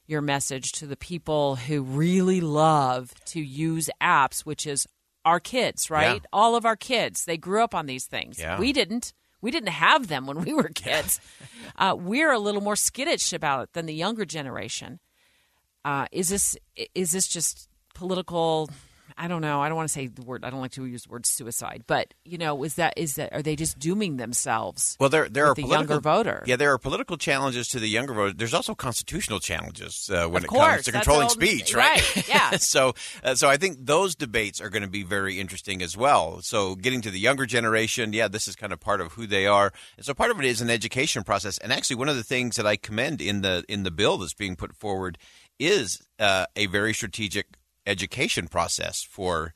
your message to the people who really love to use apps, which is our kids, right? Yeah. All of our kids. They grew up on these things. Yeah. We didn't. We didn't have them when we were kids. uh, we're a little more skittish about it than the younger generation. Uh, is this is this just political? I don't know. I don't want to say the word. I don't like to use the word suicide. But you know, is that is that are they just dooming themselves? Well, there there are the younger voter. Yeah, there are political challenges to the younger voter. There's also constitutional challenges uh, when Of it comes to controlling speech, right? right, yeah. so, uh, so I think those debates are going to be very interesting as well. So, getting to the younger generation, yeah, this is kind of part of who they are, and so part of it is an education process. And actually, one of the things that I commend in the in the bill that's being put forward is uh, a very strategic education process for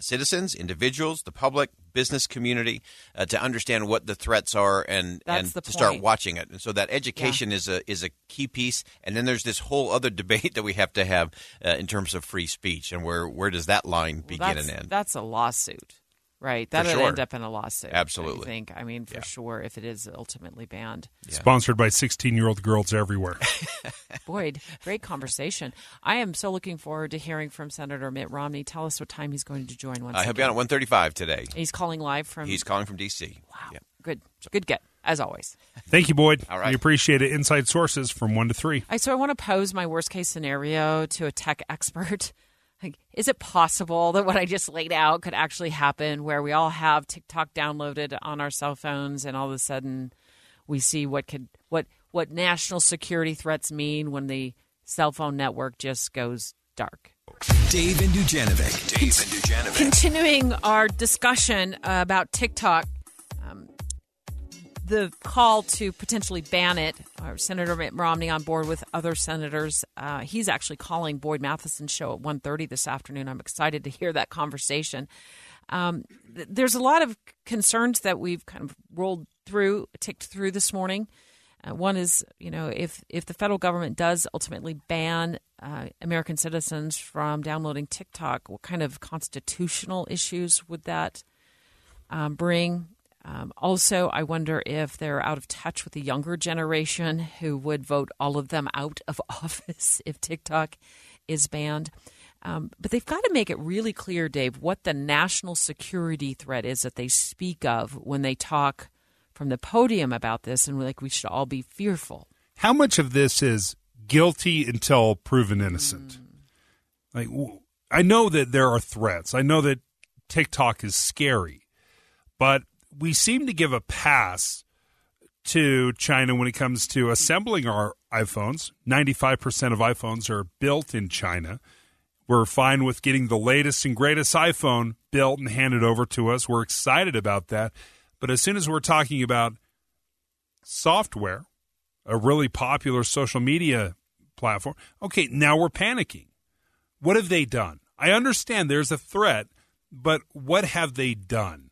citizens, individuals, the public, business community uh, to understand what the threats are and That's and to start watching it. And so that education is a is a key piece. And then there's this whole other debate that we have to have uh, in terms of free speech and where where does that line Well, begin and end? That's a lawsuit, right? That'll sure. end up in a lawsuit. Absolutely. I think. I mean, for sure, if it is ultimately banned. Sponsored by 16 year old girls everywhere. Boyd, great conversation. I am so looking forward to hearing from Senator Mitt Romney. Tell us what time he's going to join once Uh, he'll be on at 135 today. He's calling live from. He's calling from D.C. Wow. Good. Good get, as always. Thank you, Boyd. All right. We appreciate it. Inside sources from 1 to 3. I so I want to pose my worst case scenario to a tech expert. Like, is it possible that what I just laid out could actually happen where we all have TikTok downloaded on our cell phones and all of a sudden we see what could what what national security threats mean when the cell phone network just goes dark? Dave and Dujanovic. Dave and Dujanovic. Continuing our discussion uh, about TikTok, um, the call to potentially ban it. Uh, Senator Mitt Romney on board with other senators. Uh, he's actually calling Boyd Matheson's show at 1.30 this afternoon. I'm excited to hear that conversation. Um, th- there's a lot of concerns that we've kind of rolled through, ticked through this morning. Uh, one is, you know, if if the federal government does ultimately ban uh, American citizens from downloading TikTok, what kind of constitutional issues would that um, bring? Um, also, I wonder if they're out of touch with the younger generation who would vote all of them out of office if TikTok is banned. Um, but they've got to make it really clear, Dave, what the national security threat is that they speak of when they talk from the podium about this, and like we should all be fearful. How much of this is guilty until proven innocent? Like, w- I know that there are threats. I know that TikTok is scary, but we seem to give a pass to China when it comes to assembling our iPhones. 95% of iPhones are built in China. We're fine with getting the latest and greatest iPhone built and handed over to us. We're excited about that. But as soon as we're talking about software, a really popular social media platform, okay, now we're panicking. What have they done? I understand there's a threat, but what have they done?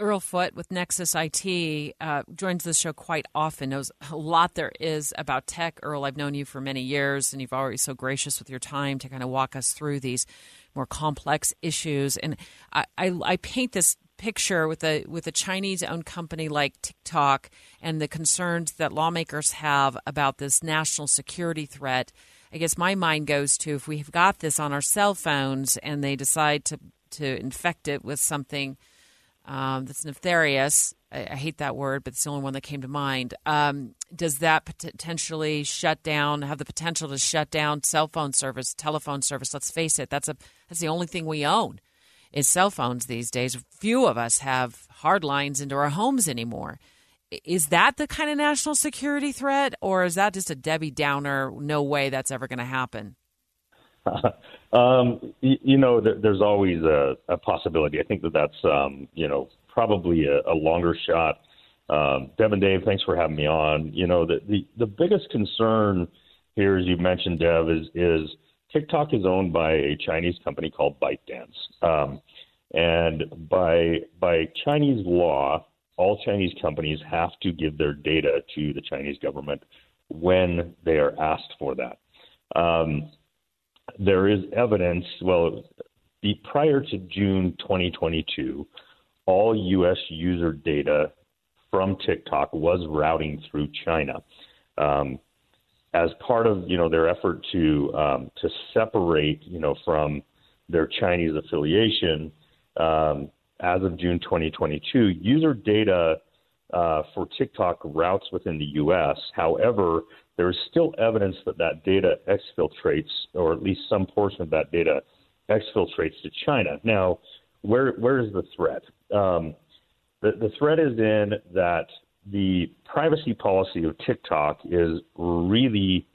Earl Foote with Nexus IT uh, joins the show quite often. Knows a lot there is about tech. Earl, I've known you for many years, and you've always so gracious with your time to kind of walk us through these more complex issues. And I, I, I paint this picture with a with a Chinese-owned company like TikTok and the concerns that lawmakers have about this national security threat. I guess my mind goes to if we've got this on our cell phones and they decide to to infect it with something um, that's nefarious. I, I hate that word, but it's the only one that came to mind. Um, does that potentially shut down? Have the potential to shut down cell phone service, telephone service? Let's face it, that's a that's the only thing we own is cell phones these days. Few of us have hard lines into our homes anymore. Is that the kind of national security threat, or is that just a Debbie Downer? No way that's ever going to happen. um, you, you know, there, there's always a, a possibility. I think that that's, um, you know, probably a, a longer shot. Um, Devin, Dave, thanks for having me on. You know, the, the, the biggest concern here, as you mentioned, Dev, is, is TikTok is owned by a Chinese company called ByteDance. Um, and by, by Chinese law, all Chinese companies have to give their data to the Chinese government when they are asked for that. Um, there is evidence, well, the, prior to June 2022, all U.S. user data from TikTok was routing through China. Um, as part of you know their effort to um, to separate you know from their Chinese affiliation, um, as of June 2022, user data uh, for TikTok routes within the U.S. However, there is still evidence that that data exfiltrates, or at least some portion of that data exfiltrates to China. Now, where where is the threat? Um, the, the threat is in that the privacy policy of TikTok is really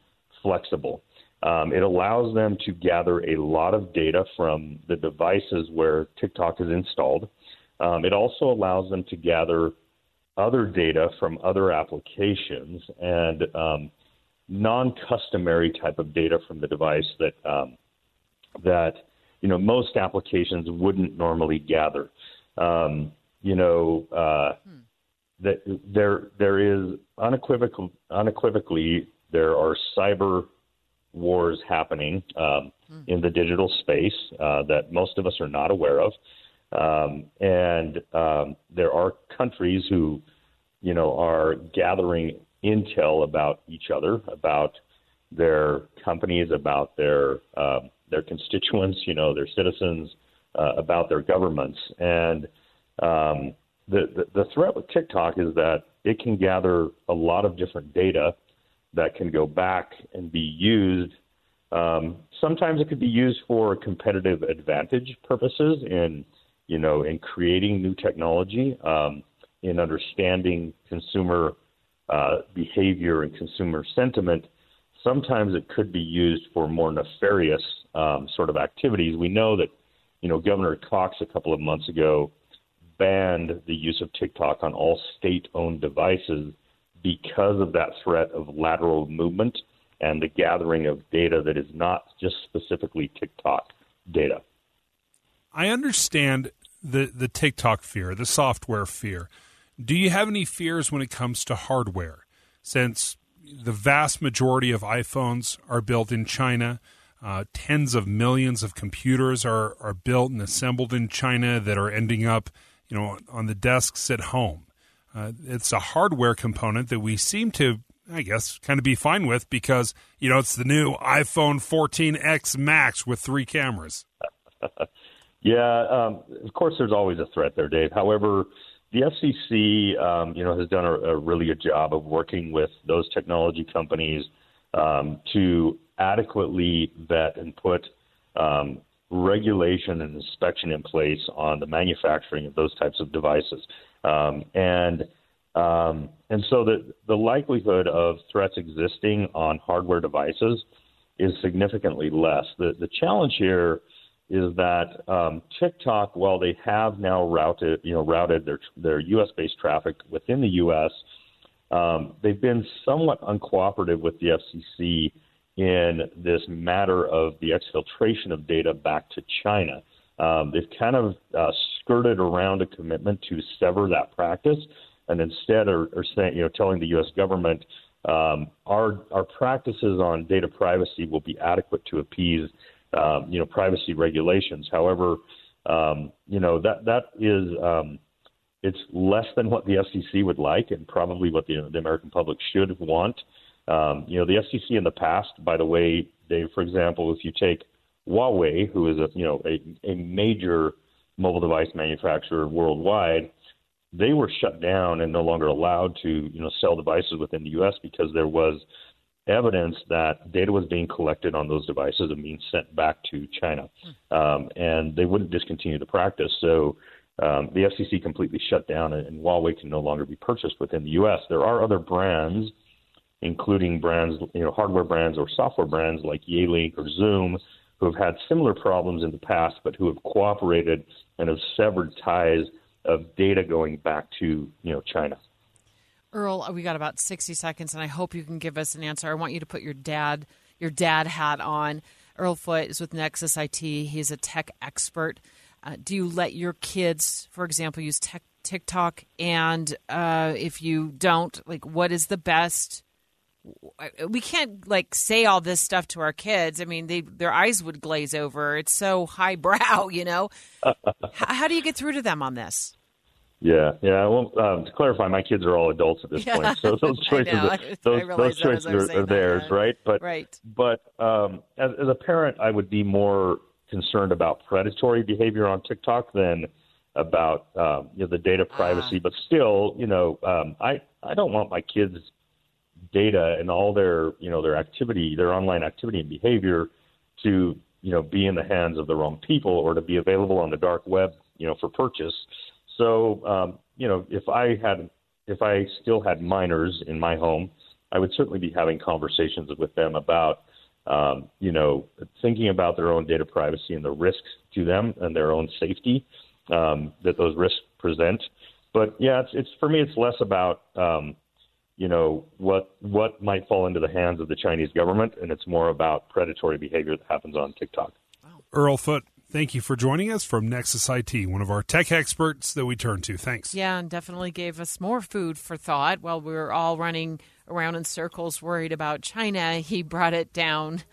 flexible. Um, it allows them to gather a lot of data from the devices where TikTok is installed. Um, it also allows them to gather other data from other applications and um, non-customary type of data from the device that um, that you know most applications wouldn't normally gather. Um, you know, uh, that there there is unequivocal unequivocally there are cyber wars happening um, in the digital space uh, that most of us are not aware of, um, and um, there are countries who, you know, are gathering intel about each other, about their companies, about their um, their constituents, you know, their citizens, uh, about their governments, and um, the, the the threat with TikTok is that it can gather a lot of different data that can go back and be used. Um, sometimes it could be used for competitive advantage purposes in, you know, in creating new technology, um, in understanding consumer uh, behavior and consumer sentiment. Sometimes it could be used for more nefarious um, sort of activities. We know that, you know, Governor Cox a couple of months ago banned the use of TikTok on all state-owned devices because of that threat of lateral movement and the gathering of data that is not just specifically TikTok data. I understand the the TikTok fear, the software fear. Do you have any fears when it comes to hardware? Since the vast majority of iPhones are built in China, uh, tens of millions of computers are are built and assembled in China that are ending up, you know, on the desks at home. Uh, it's a hardware component that we seem to, I guess, kind of be fine with because you know it's the new iPhone 14x Max with three cameras. Yeah, um, of course, there's always a threat there, Dave. However, the FCC, um, you know, has done a, a, really good job of working with those technology companies um, to adequately vet and put um, regulation and inspection in place on the manufacturing of those types of devices, um, and um, and so the the likelihood of threats existing on hardware devices is significantly less. The the challenge here is that um, TikTok, while they have now routed, you know, routed their their U.S. based traffic within the U.S., um, they've been somewhat uncooperative with the FCC in this matter of the exfiltration of data back to China. Um, they've kind of uh, skirted around a commitment to sever that practice, and instead are, are saying, you know, telling the U.S. government um, our our practices on data privacy will be adequate to appease um, you know, privacy regulations. However, um, you know that that is um, it's less than what the FCC would like, and probably what the, the American public should want. Um, you know, the FCC in the past, by the way, Dave, for example, if you take Huawei, who is a you know a, a major mobile device manufacturer worldwide, they were shut down and no longer allowed to you know sell devices within the U.S. because there was evidence that data was being collected on those devices and being sent back to China. Um, and they wouldn't discontinue the practice. So um, the FCC completely shut down, and, and Huawei can no longer be purchased within the U.S. There are other brands, including brands, you know, hardware brands or software brands like Yealink or Zoom, who have had similar problems in the past, but who have cooperated and have severed ties of data going back to you know China. Earl, we got about 60 seconds, and I hope you can give us an answer. I want you to put your dad your dad hat on. Earl Foote is with Nexus IT. He's a tech expert. Uh, do you let your kids, for example, use tech, TikTok? And uh, if you don't, like, what is the best? We can't like say all this stuff to our kids. I mean, they their eyes would glaze over. It's so highbrow, you know. how do you get through to them on this? Yeah, yeah. Well, um, to clarify, my kids are all adults at this Yeah. point, so those choices, are, those, those choices are, are theirs, yeah. right? But Right. But um, as, as a parent, I would be more concerned about predatory behavior on TikTok than about um, you know the data privacy. But still, you know, um, I I don't want my kids' data and all their you know their activity, their online activity and behavior, to you know be in the hands of the wrong people or to be available on the dark web, you know, for purchase. So um, you know, if I had if I still had minors in my home, I would certainly be having conversations with them about um, you know thinking about their own data privacy and the risks to them and their own safety um, that those risks present. But yeah, it's it's for me, it's less about um, you know what what might fall into the hands of the Chinese government, and it's more about predatory behavior that happens on TikTok. Earl Foote, Thank you for joining us from Nexus IT, one of our tech experts that we turn to. Thanks. Yeah, and definitely gave us more food for thought while we were all running around in circles worried about China. He brought it down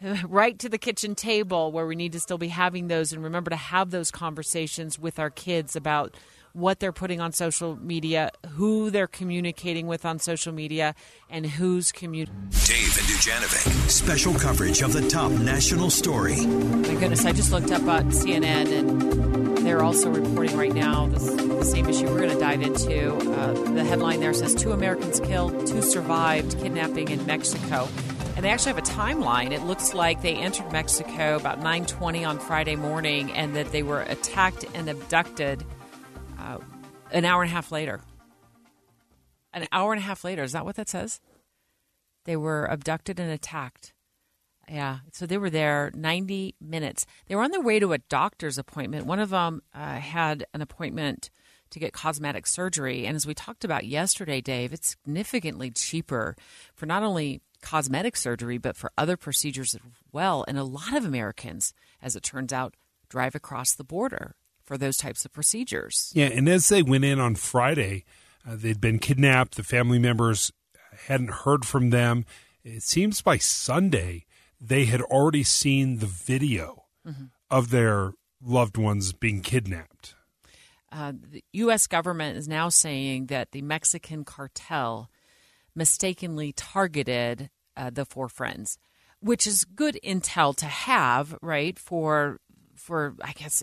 right to the kitchen table where we need to still be having those and remember to have those conversations with our kids about what they're putting on social media, who they're communicating with on social media, and who's communicating. Dave and Dujanovic, special coverage of the top national story. My goodness, I just looked up on CNN and they're also reporting right now this, the same issue we're going to dive into. Uh, the headline there says two Americans killed, two survived kidnapping in Mexico. And they actually have a timeline. It looks like they entered Mexico about 9:20 on Friday morning, and that they were attacked and abducted an hour and a half later. An hour and a half later. Is that what that says? They were abducted and attacked. Yeah. So they were there 90 minutes. They were on their way to a doctor's appointment. One of them uh, had an appointment to get cosmetic surgery. And as we talked about yesterday, Dave, it's significantly cheaper for not only cosmetic surgery, but for other procedures as well. And a lot of Americans, as it turns out, drive across the border for those types of procedures. Yeah, and as they went in on Friday, uh, they'd been kidnapped. The family members hadn't heard from them. It seems by Sunday they had already seen the video mm-hmm. of their loved ones being kidnapped. Uh, the U.S. government is now saying that the Mexican cartel mistakenly targeted uh, the four friends, which is good intel to have, right? For for I guess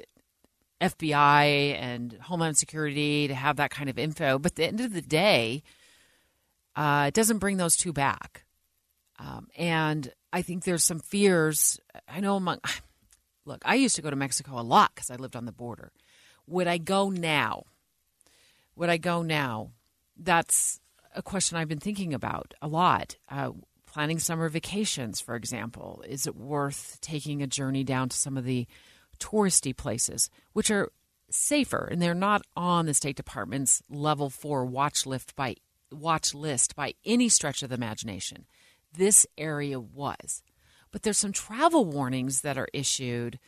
FBI and Homeland Security to have that kind of info. But at the end of the day, uh, it doesn't bring those two back. Um, and I think there's some fears. I know among, look, I used to go to Mexico a lot because I lived on the border. Would I go now? Would I go now? That's a question I've been thinking about a lot. Uh, planning summer vacations, for example. Is it worth taking a journey down to some of the touristy places, which are safer and they're not on the State Department's level four watch list by watch list by any stretch of the imagination. This area was. But there's some travel warnings that are issued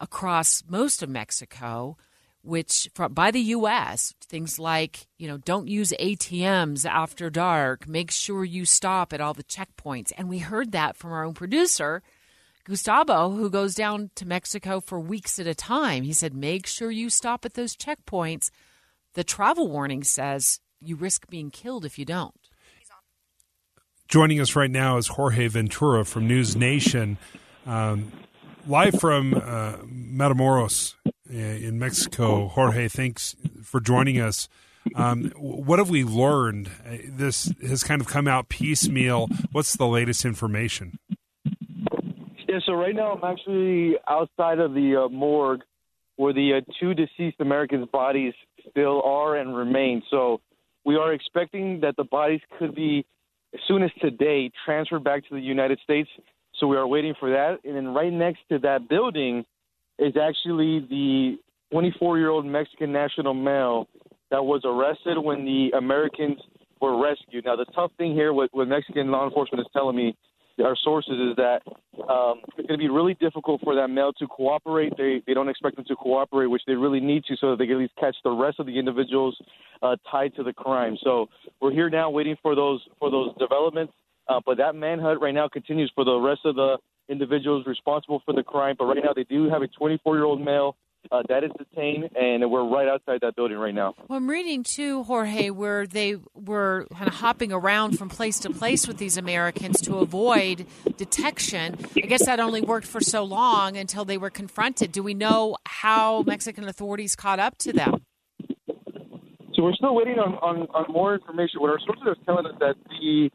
across most of Mexico, which by the U.S. Things like you know don't use ATMs after dark. Make sure you stop at all the checkpoints. And we heard that from our own producer Gustavo, who goes down to Mexico for weeks at a time, he said, make sure you stop at those checkpoints. The travel warning says you risk being killed if you don't. Joining us right now is Jorge Ventura from News Nation, um, live from uh, Matamoros uh, in Mexico. Jorge, thanks for joining us. Um, what have we learned? Uh, this has kind of come out piecemeal. What's the latest information? Yeah, so right now I'm actually outside of the uh, morgue where the uh, two deceased Americans' bodies still are and remain. So we are expecting that the bodies could be, as soon as today, transferred back to the United States. So we are waiting for that. And then right next to that building is actually the 24 year old Mexican national male that was arrested when the Americans were rescued. Now, the tough thing here, what, what Mexican law enforcement is telling me our sources is that um, it's going to be really difficult for that male to cooperate. They they don't expect them to cooperate, which they really need to, so that they can at least catch the rest of the individuals uh, tied to the crime. So we're here now waiting for those for those developments. Uh, but that manhunt right now continues for the rest of the individuals responsible for the crime. But right now they do have a 24 year old male uh, that is detained, and we're right outside that building right now. Well, I'm reading too, Jorge, where they were kind of hopping around from place to place with these Americans to avoid detection. I guess that only worked for so long until they were confronted. Do we know how Mexican authorities caught up to them? So we're still waiting on, on, on more information. What our sources are telling us that the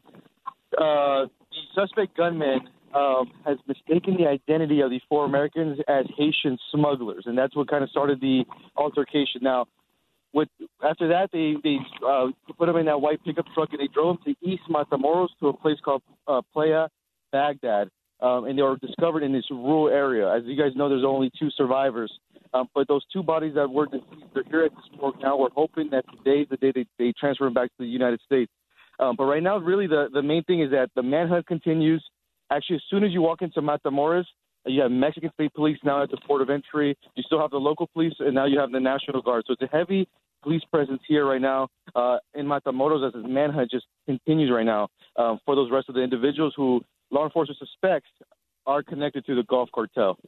uh, the suspect gunman um, has mistaken the identity of the four Americans as Haitian smugglers, and that's what kind of started the altercation. Now, with after that, they they uh, put him in that white pickup truck and they drove him to East Matamoros to a place called uh, Playa Bagdad, um, and they were discovered in this rural area. As you guys know, there's only two survivors, um, but those two bodies that were deceased are here at this morgue now. We're hoping that today is the day they, they transfer them back to the United States. Um, but right now, really, the the main thing is that the manhunt continues. Actually, as soon as you walk into Matamoros, You have Mexican State Police now at the port of entry. You still have the local police, and now you have the National Guard. So it's a heavy police presence here right now uh, in Matamoros as this manhunt just continues right now um, for those rest of the individuals who law enforcement suspects are connected to the Gulf cartel.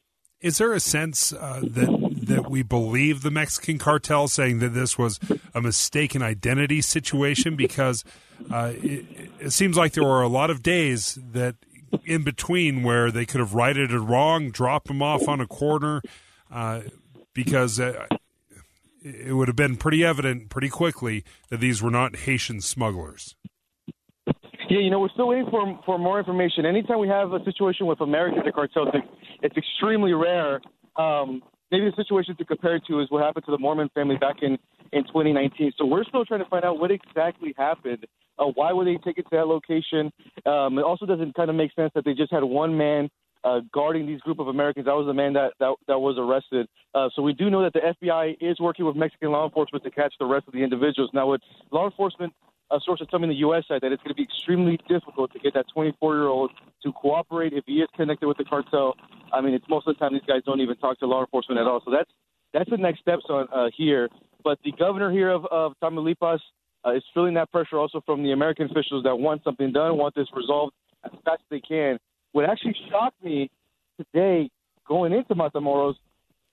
Is there a sense uh, that that we believe the Mexican cartel saying that this was a mistaken identity situation? Because uh, it, it seems like there were a lot of days that in between where they could have righted it wrong, dropped them off on a corner, uh, because uh, it would have been pretty evident pretty quickly that these were not Haitian smugglers. Yeah, you know, we're still waiting for for more information. Anytime we have a situation with Americans and cartels, it's extremely rare. Um, maybe the situation to compare it to is what happened to the Mormon family back in in 2019. So we're still trying to find out what exactly happened. Uh, why were they taken to that location? Um, it also doesn't kind of make sense that they just had one man uh, guarding these group of Americans. That was the man that that, that was arrested. Uh, so we do know that the FBI is working with Mexican law enforcement to catch the rest of the individuals. Now, with law enforcement a source is telling the U.S. side that it's going to be extremely difficult to get that 24-year-old to cooperate if he is connected with the cartel. I mean, it's most of the time these guys don't even talk to law enforcement at all. So that's that's the next steps on uh, here. But the governor here of, of Tamaulipas uh, is feeling that pressure also from the American officials that want something done, want this resolved as fast as they can. What actually shocked me today going into Matamoros,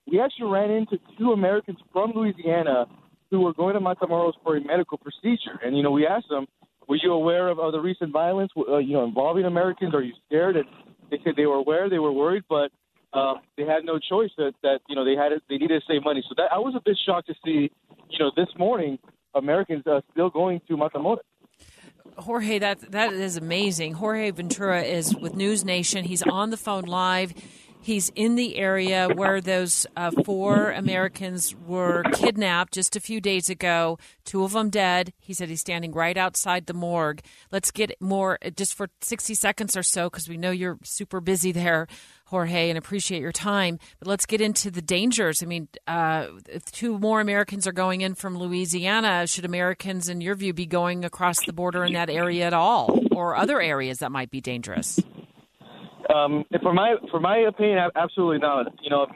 we actually ran into two Americans from Louisiana who were going to Matamoros for a medical procedure. And, you know, we asked them, were you aware of, of the recent violence, uh, you know, involving Americans? Are you scared? And they said they were aware, they were worried, but um, they had no choice that, that you know, they had they needed to save money. So that I was a bit shocked to see, you know, this morning, Americans uh, still going to Matamoros. Jorge, that that is amazing. Jorge Ventura is with News Nation. He's on the phone live. He's in the area where those uh, four Americans were kidnapped just a few days ago. Two of them dead. He said he's standing right outside the morgue. Let's get more, just for 60 seconds or so, because we know you're super busy there, Jorge, and appreciate your time. But let's get into the dangers. I mean, uh, two more Americans are going in from Louisiana. Should Americans, in your view, be going across the border in that area at all, or other areas that might be dangerous? Um, for my for my opinion, absolutely not. You know,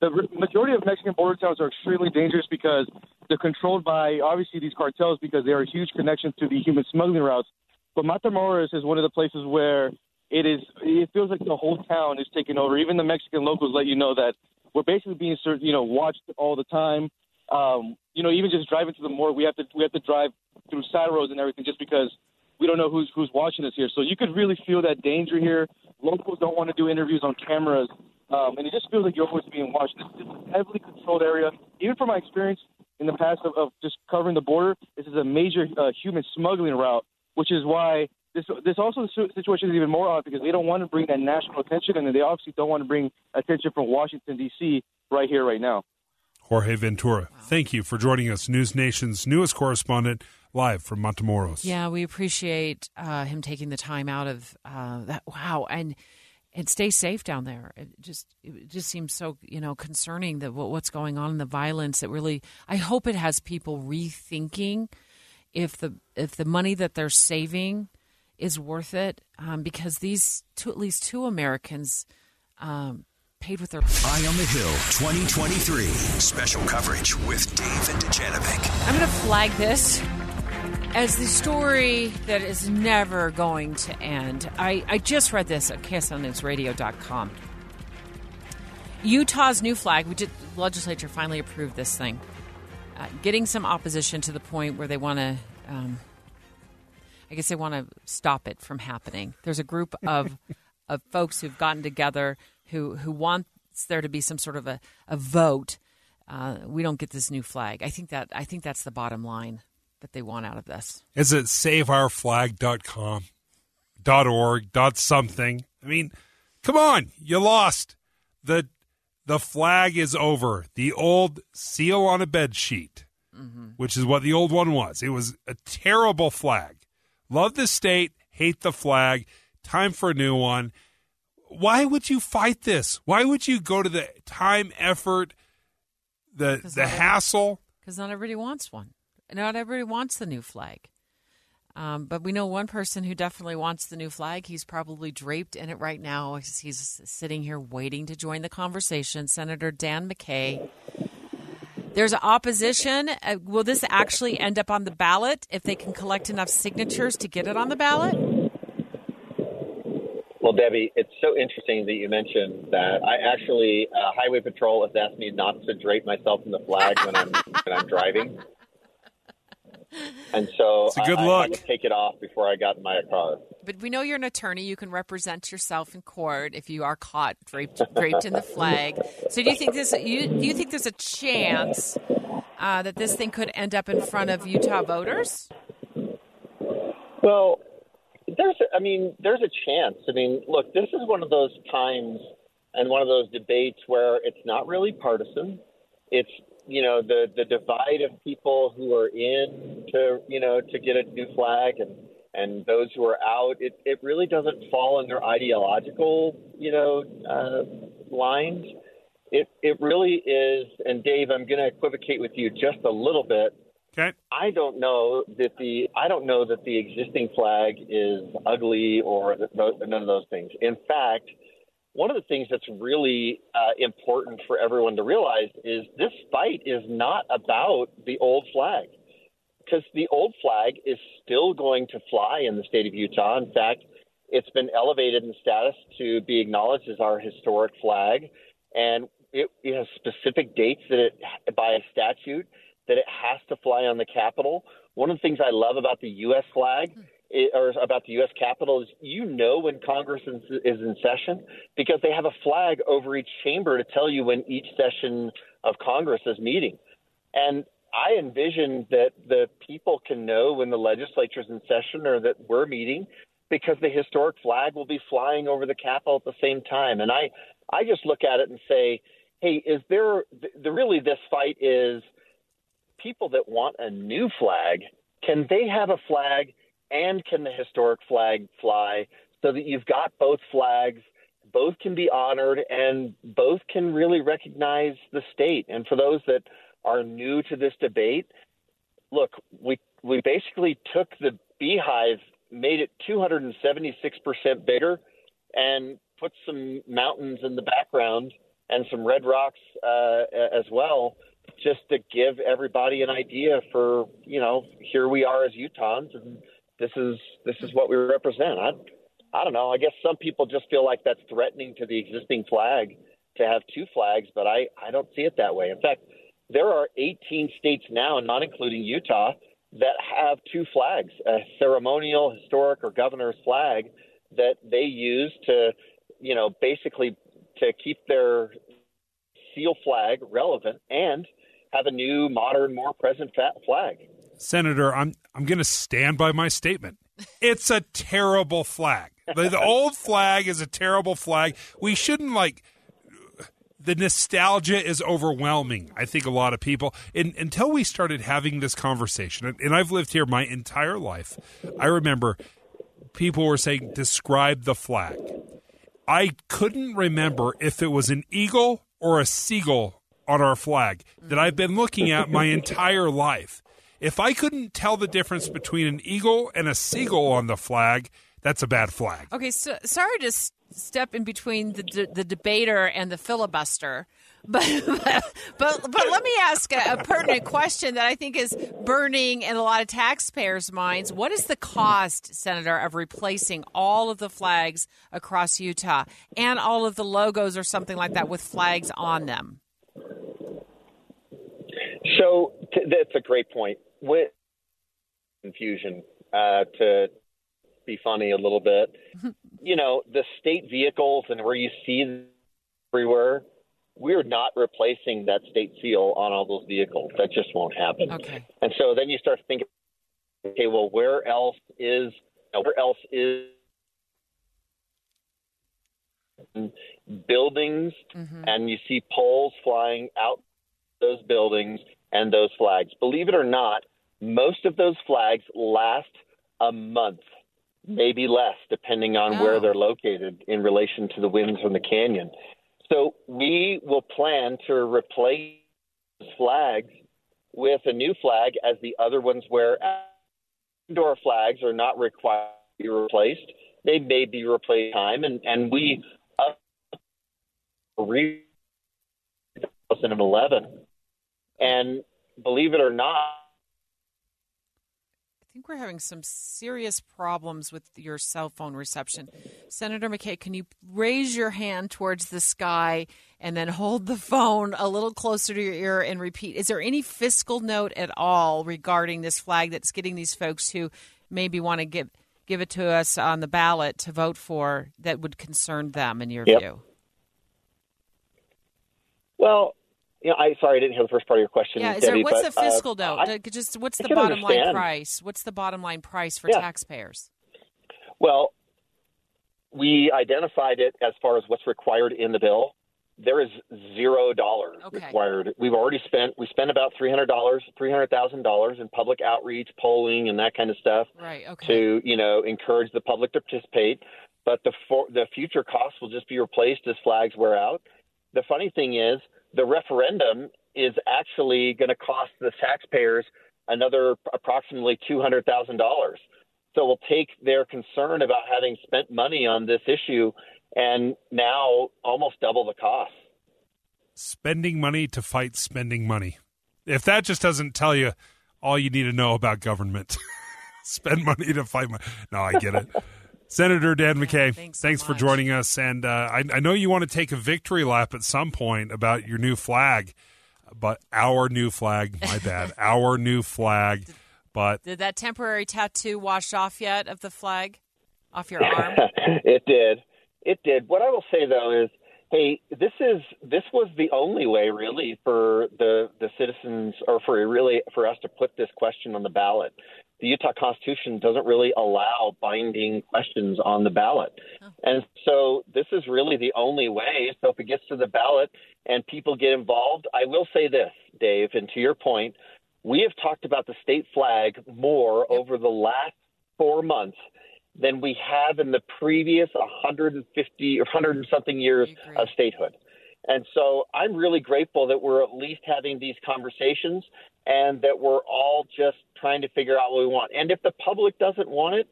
the majority of Mexican border towns are extremely dangerous because they're controlled by obviously these cartels because they are huge connection to the human smuggling routes. But Matamoros is one of the places where it is. It feels like the whole town is taken over. Even the Mexican locals let you know that we're basically being you know watched all the time. Um, you know, even just driving to the morgue, we have to we have to drive through side roads and everything just because we don't know who's who's watching us here. So you could really feel that danger here. Locals don't want to do interviews on cameras, um, and it just feels like you're always being watched. This is a heavily controlled area. Even from my experience in the past of, of just covering the border, this is a major uh, human smuggling route, which is why this this also situation is even more odd because they don't want to bring that national attention, and they obviously don't want to bring attention from Washington D.C. right here, right now. Jorge Ventura, thank you for joining us, News Nation's newest correspondent live from Matamoros. Yeah, we appreciate uh, him taking the time out of uh, that. Wow, and and stay safe down there. It just it just seems so you know concerning that what's going on in the violence. That really, I hope it has people rethinking if the if the money that they're saving is worth it um, because these two at least two Americans. Um, paid with their Eye on the Hill 2023 special coverage with Dave and Dujanovic. I'm going to flag this as the story that is never going to end. I, I just read this at KSLNewsRadio.com. Utah's new flag, we did, the legislature finally approved this thing, uh, getting some opposition to the point where they want to, um, I guess they want to stop it from happening. There's a group of, of folks who've gotten together who, who wants there to be some sort of a, a vote. Uh, we don't get this new flag. I think that I think that's the bottom line that they want out of this. Is it saveourflag.com, dot org, dot something? I mean, come on, you lost. The the flag is over. The old seal on a bed sheet, mm-hmm. which is what the old one was. It was a terrible flag. Love the state, hate the flag. Time for a new one. Why would you fight this? Why would you go to the time, effort, the the hassle? Because not everybody wants one. Not everybody wants the new flag. Um, but we know one person who definitely wants the new flag. He's probably draped in it right now. He's, sitting here waiting to join the conversation. Senator Dan McCay. There's opposition. Uh, will this actually end up on the ballot if they can collect enough signatures to get it on the ballot? Well, Debbie, it's so interesting that you mentioned that. I actually, uh, Highway Patrol has asked me not to drape myself in the flag when I'm when I'm driving, and so It's a good I, I had to take it off before I got in my car. But we know you're an attorney. You can represent yourself in court if you are caught draped draped in the flag. So do you think this? You, do you think there's a chance uh, that this thing could end up in front of Utah voters? Well, there's, I mean, there's a chance. I mean, look, this is one of those times and one of those debates where it's not really partisan. It's you know the the divide of people who are in to you know to get a new flag and and those who are out. It it really doesn't fall in their ideological you know uh, lines. It it really is. And Dave, I'm going to equivocate with you just a little bit. Okay. I don't know that the I don't know that the existing flag is ugly or none of those things. In fact, one of the things that's really uh, important for everyone to realize is this fight is not about the old flag because the old flag is still going to fly in the state of Utah. In fact, it's been elevated in status to be acknowledged as our historic flag, and it, it has specific dates that it by a statute that it has to fly on the Capitol. One of the things I love about the U.S. flag i- or about the U.S. Capitol is you know when Congress is, is in session because they have a flag over each chamber to tell you when each session of Congress is meeting. And I envision that the people can know when the legislature is in session or that we're meeting because the historic flag will be flying over the Capitol at the same time. And I, I just look at it and say, hey, is there the, really this fight is people that want a new flag, can they have a flag and can the historic flag fly so that you've got both flags, both can be honored, and both can really recognize the state? And for those that are new to this debate, look, we we basically took the beehive, made it 276% bigger, and put some mountains in the background and some red rocks uh, as well, just to give everybody an idea for you know here we are as Utahns, and this is this is what we represent. I I don't know. I guess some people just feel like that's threatening to the existing flag to have two flags, but I I don't see it that way. In fact, there are 18 states now, not including Utah, that have two flags: a ceremonial, historic, or governor's flag that they use to, you know, basically to keep their seal flag relevant and have a new, modern, more present flag. Senator, I'm I'm going to stand by my statement. It's a terrible flag. The, the old flag is a terrible flag. We shouldn't like the nostalgia is overwhelming. I think a lot of people and, until we started having this conversation, and, and I've lived here my entire life. I remember people were saying, "Describe the flag." I couldn't remember if it was an eagle or a seagull on our flag that I've been looking at my entire life. If I couldn't tell the difference between an eagle and a seagull on the flag, that's a bad flag. Okay, so sorry to s- step in between the the, the debater and the filibuster, but but but, but let me ask a, a pertinent question that I think is burning in a lot of taxpayers' minds. What is the cost, Senator, of replacing all of the flags across Utah and all of the logos or something like that with flags on them? So t- that's a great point. With confusion, uh, to be funny a little bit, you know, the state vehicles and where you see them everywhere, we're not replacing that state seal on all those vehicles. That just won't happen. Okay. And so then you start thinking, okay, well, where else is where else is buildings, and you see poles flying out those buildings and those flags. Believe it or not, most of those flags last a month, maybe less, depending on where they're located in relation to the winds from the canyon. So we will plan to replace flags with a new flag as the other ones wear out. indoor flags are not required to be replaced. They may be replaced time, and and we up 2011, and believe it or not, think we're having some serious problems with your cell phone reception. Senator McCay, can you raise your hand towards the sky and then hold the phone a little closer to your ear and repeat? Is there any fiscal note at all regarding this flag that's getting these folks who maybe want to give give it to us on the ballot to vote for that would concern them in your Yep. view? well, you know, I sorry I didn't hear the first part of your question. Yeah, is there what's but, the fiscal uh, note? I- Uh, Just what's the bottom line price? What's the bottom line price for Yeah. taxpayers? Well, we identified it as far as what's required in the bill. There is zero dollars required. We've already spent we spent about three hundred dollars, three hundred thousand dollars in public outreach, polling, and that kind of stuff Right. Okay. to you know encourage the public to participate. But the for, the future costs will just be replaced as flags wear out. The funny thing is, the referendum is actually going to cost the taxpayers another approximately two hundred thousand dollars. So we'll take their concern about having spent money on this issue and now almost double the cost. spending money to fight spending money. If that just doesn't tell you all you need to know about government, spend money to fight money. No, I get it. Senator Dan McCay, thanks, for joining us. And uh, I, I know you want to take a victory lap at some point about your new flag, but our new flag, my bad, our new flag. But Did that temporary tattoo wash off yet of the flag off your arm? it did. It did. What I will say though is, hey, this is this was the only way really for the the citizens or for really for us to put this question on the ballot. The Utah Constitution doesn't really allow binding questions on the ballot. And so this is really the only way. So if it gets to the ballot and people get involved, I will say this, Dave, and to your point, we have talked about the state flag more over the last four months than we have in the previous 150 or 100 and something years of statehood. And so I'm really grateful that we're at least having these conversations and that we're all just trying to figure out what we want. And if the public doesn't want it,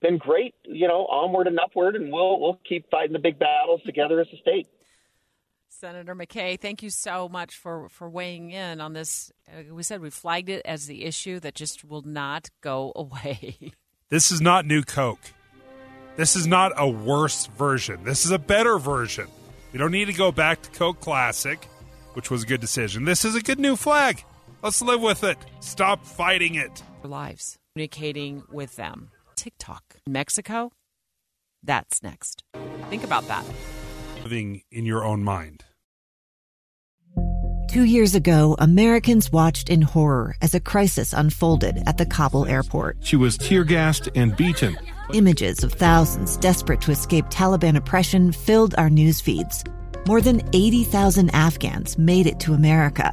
then great, you know, onward and upward, and we'll we'll keep fighting the big battles together as a state. Senator McCay, thank you so much for, for weighing in on this. Uh, we said we flagged it as the issue that just will not go away. this is not new Coke. This is not a worse version. This is a better version. We don't need to go back to Coke Classic, which was a good decision. This is a good new flag. Let's live with it. Stop fighting it. Our lives, communicating with them. TikTok. Mexico? That's next. Think about that. Living in your own mind. Two years ago, Americans watched in horror as a crisis unfolded at the Kabul airport. She was tear gassed and beaten. Images of thousands desperate to escape Taliban oppression filled our news feeds. More than 80,000 Afghans made it to America.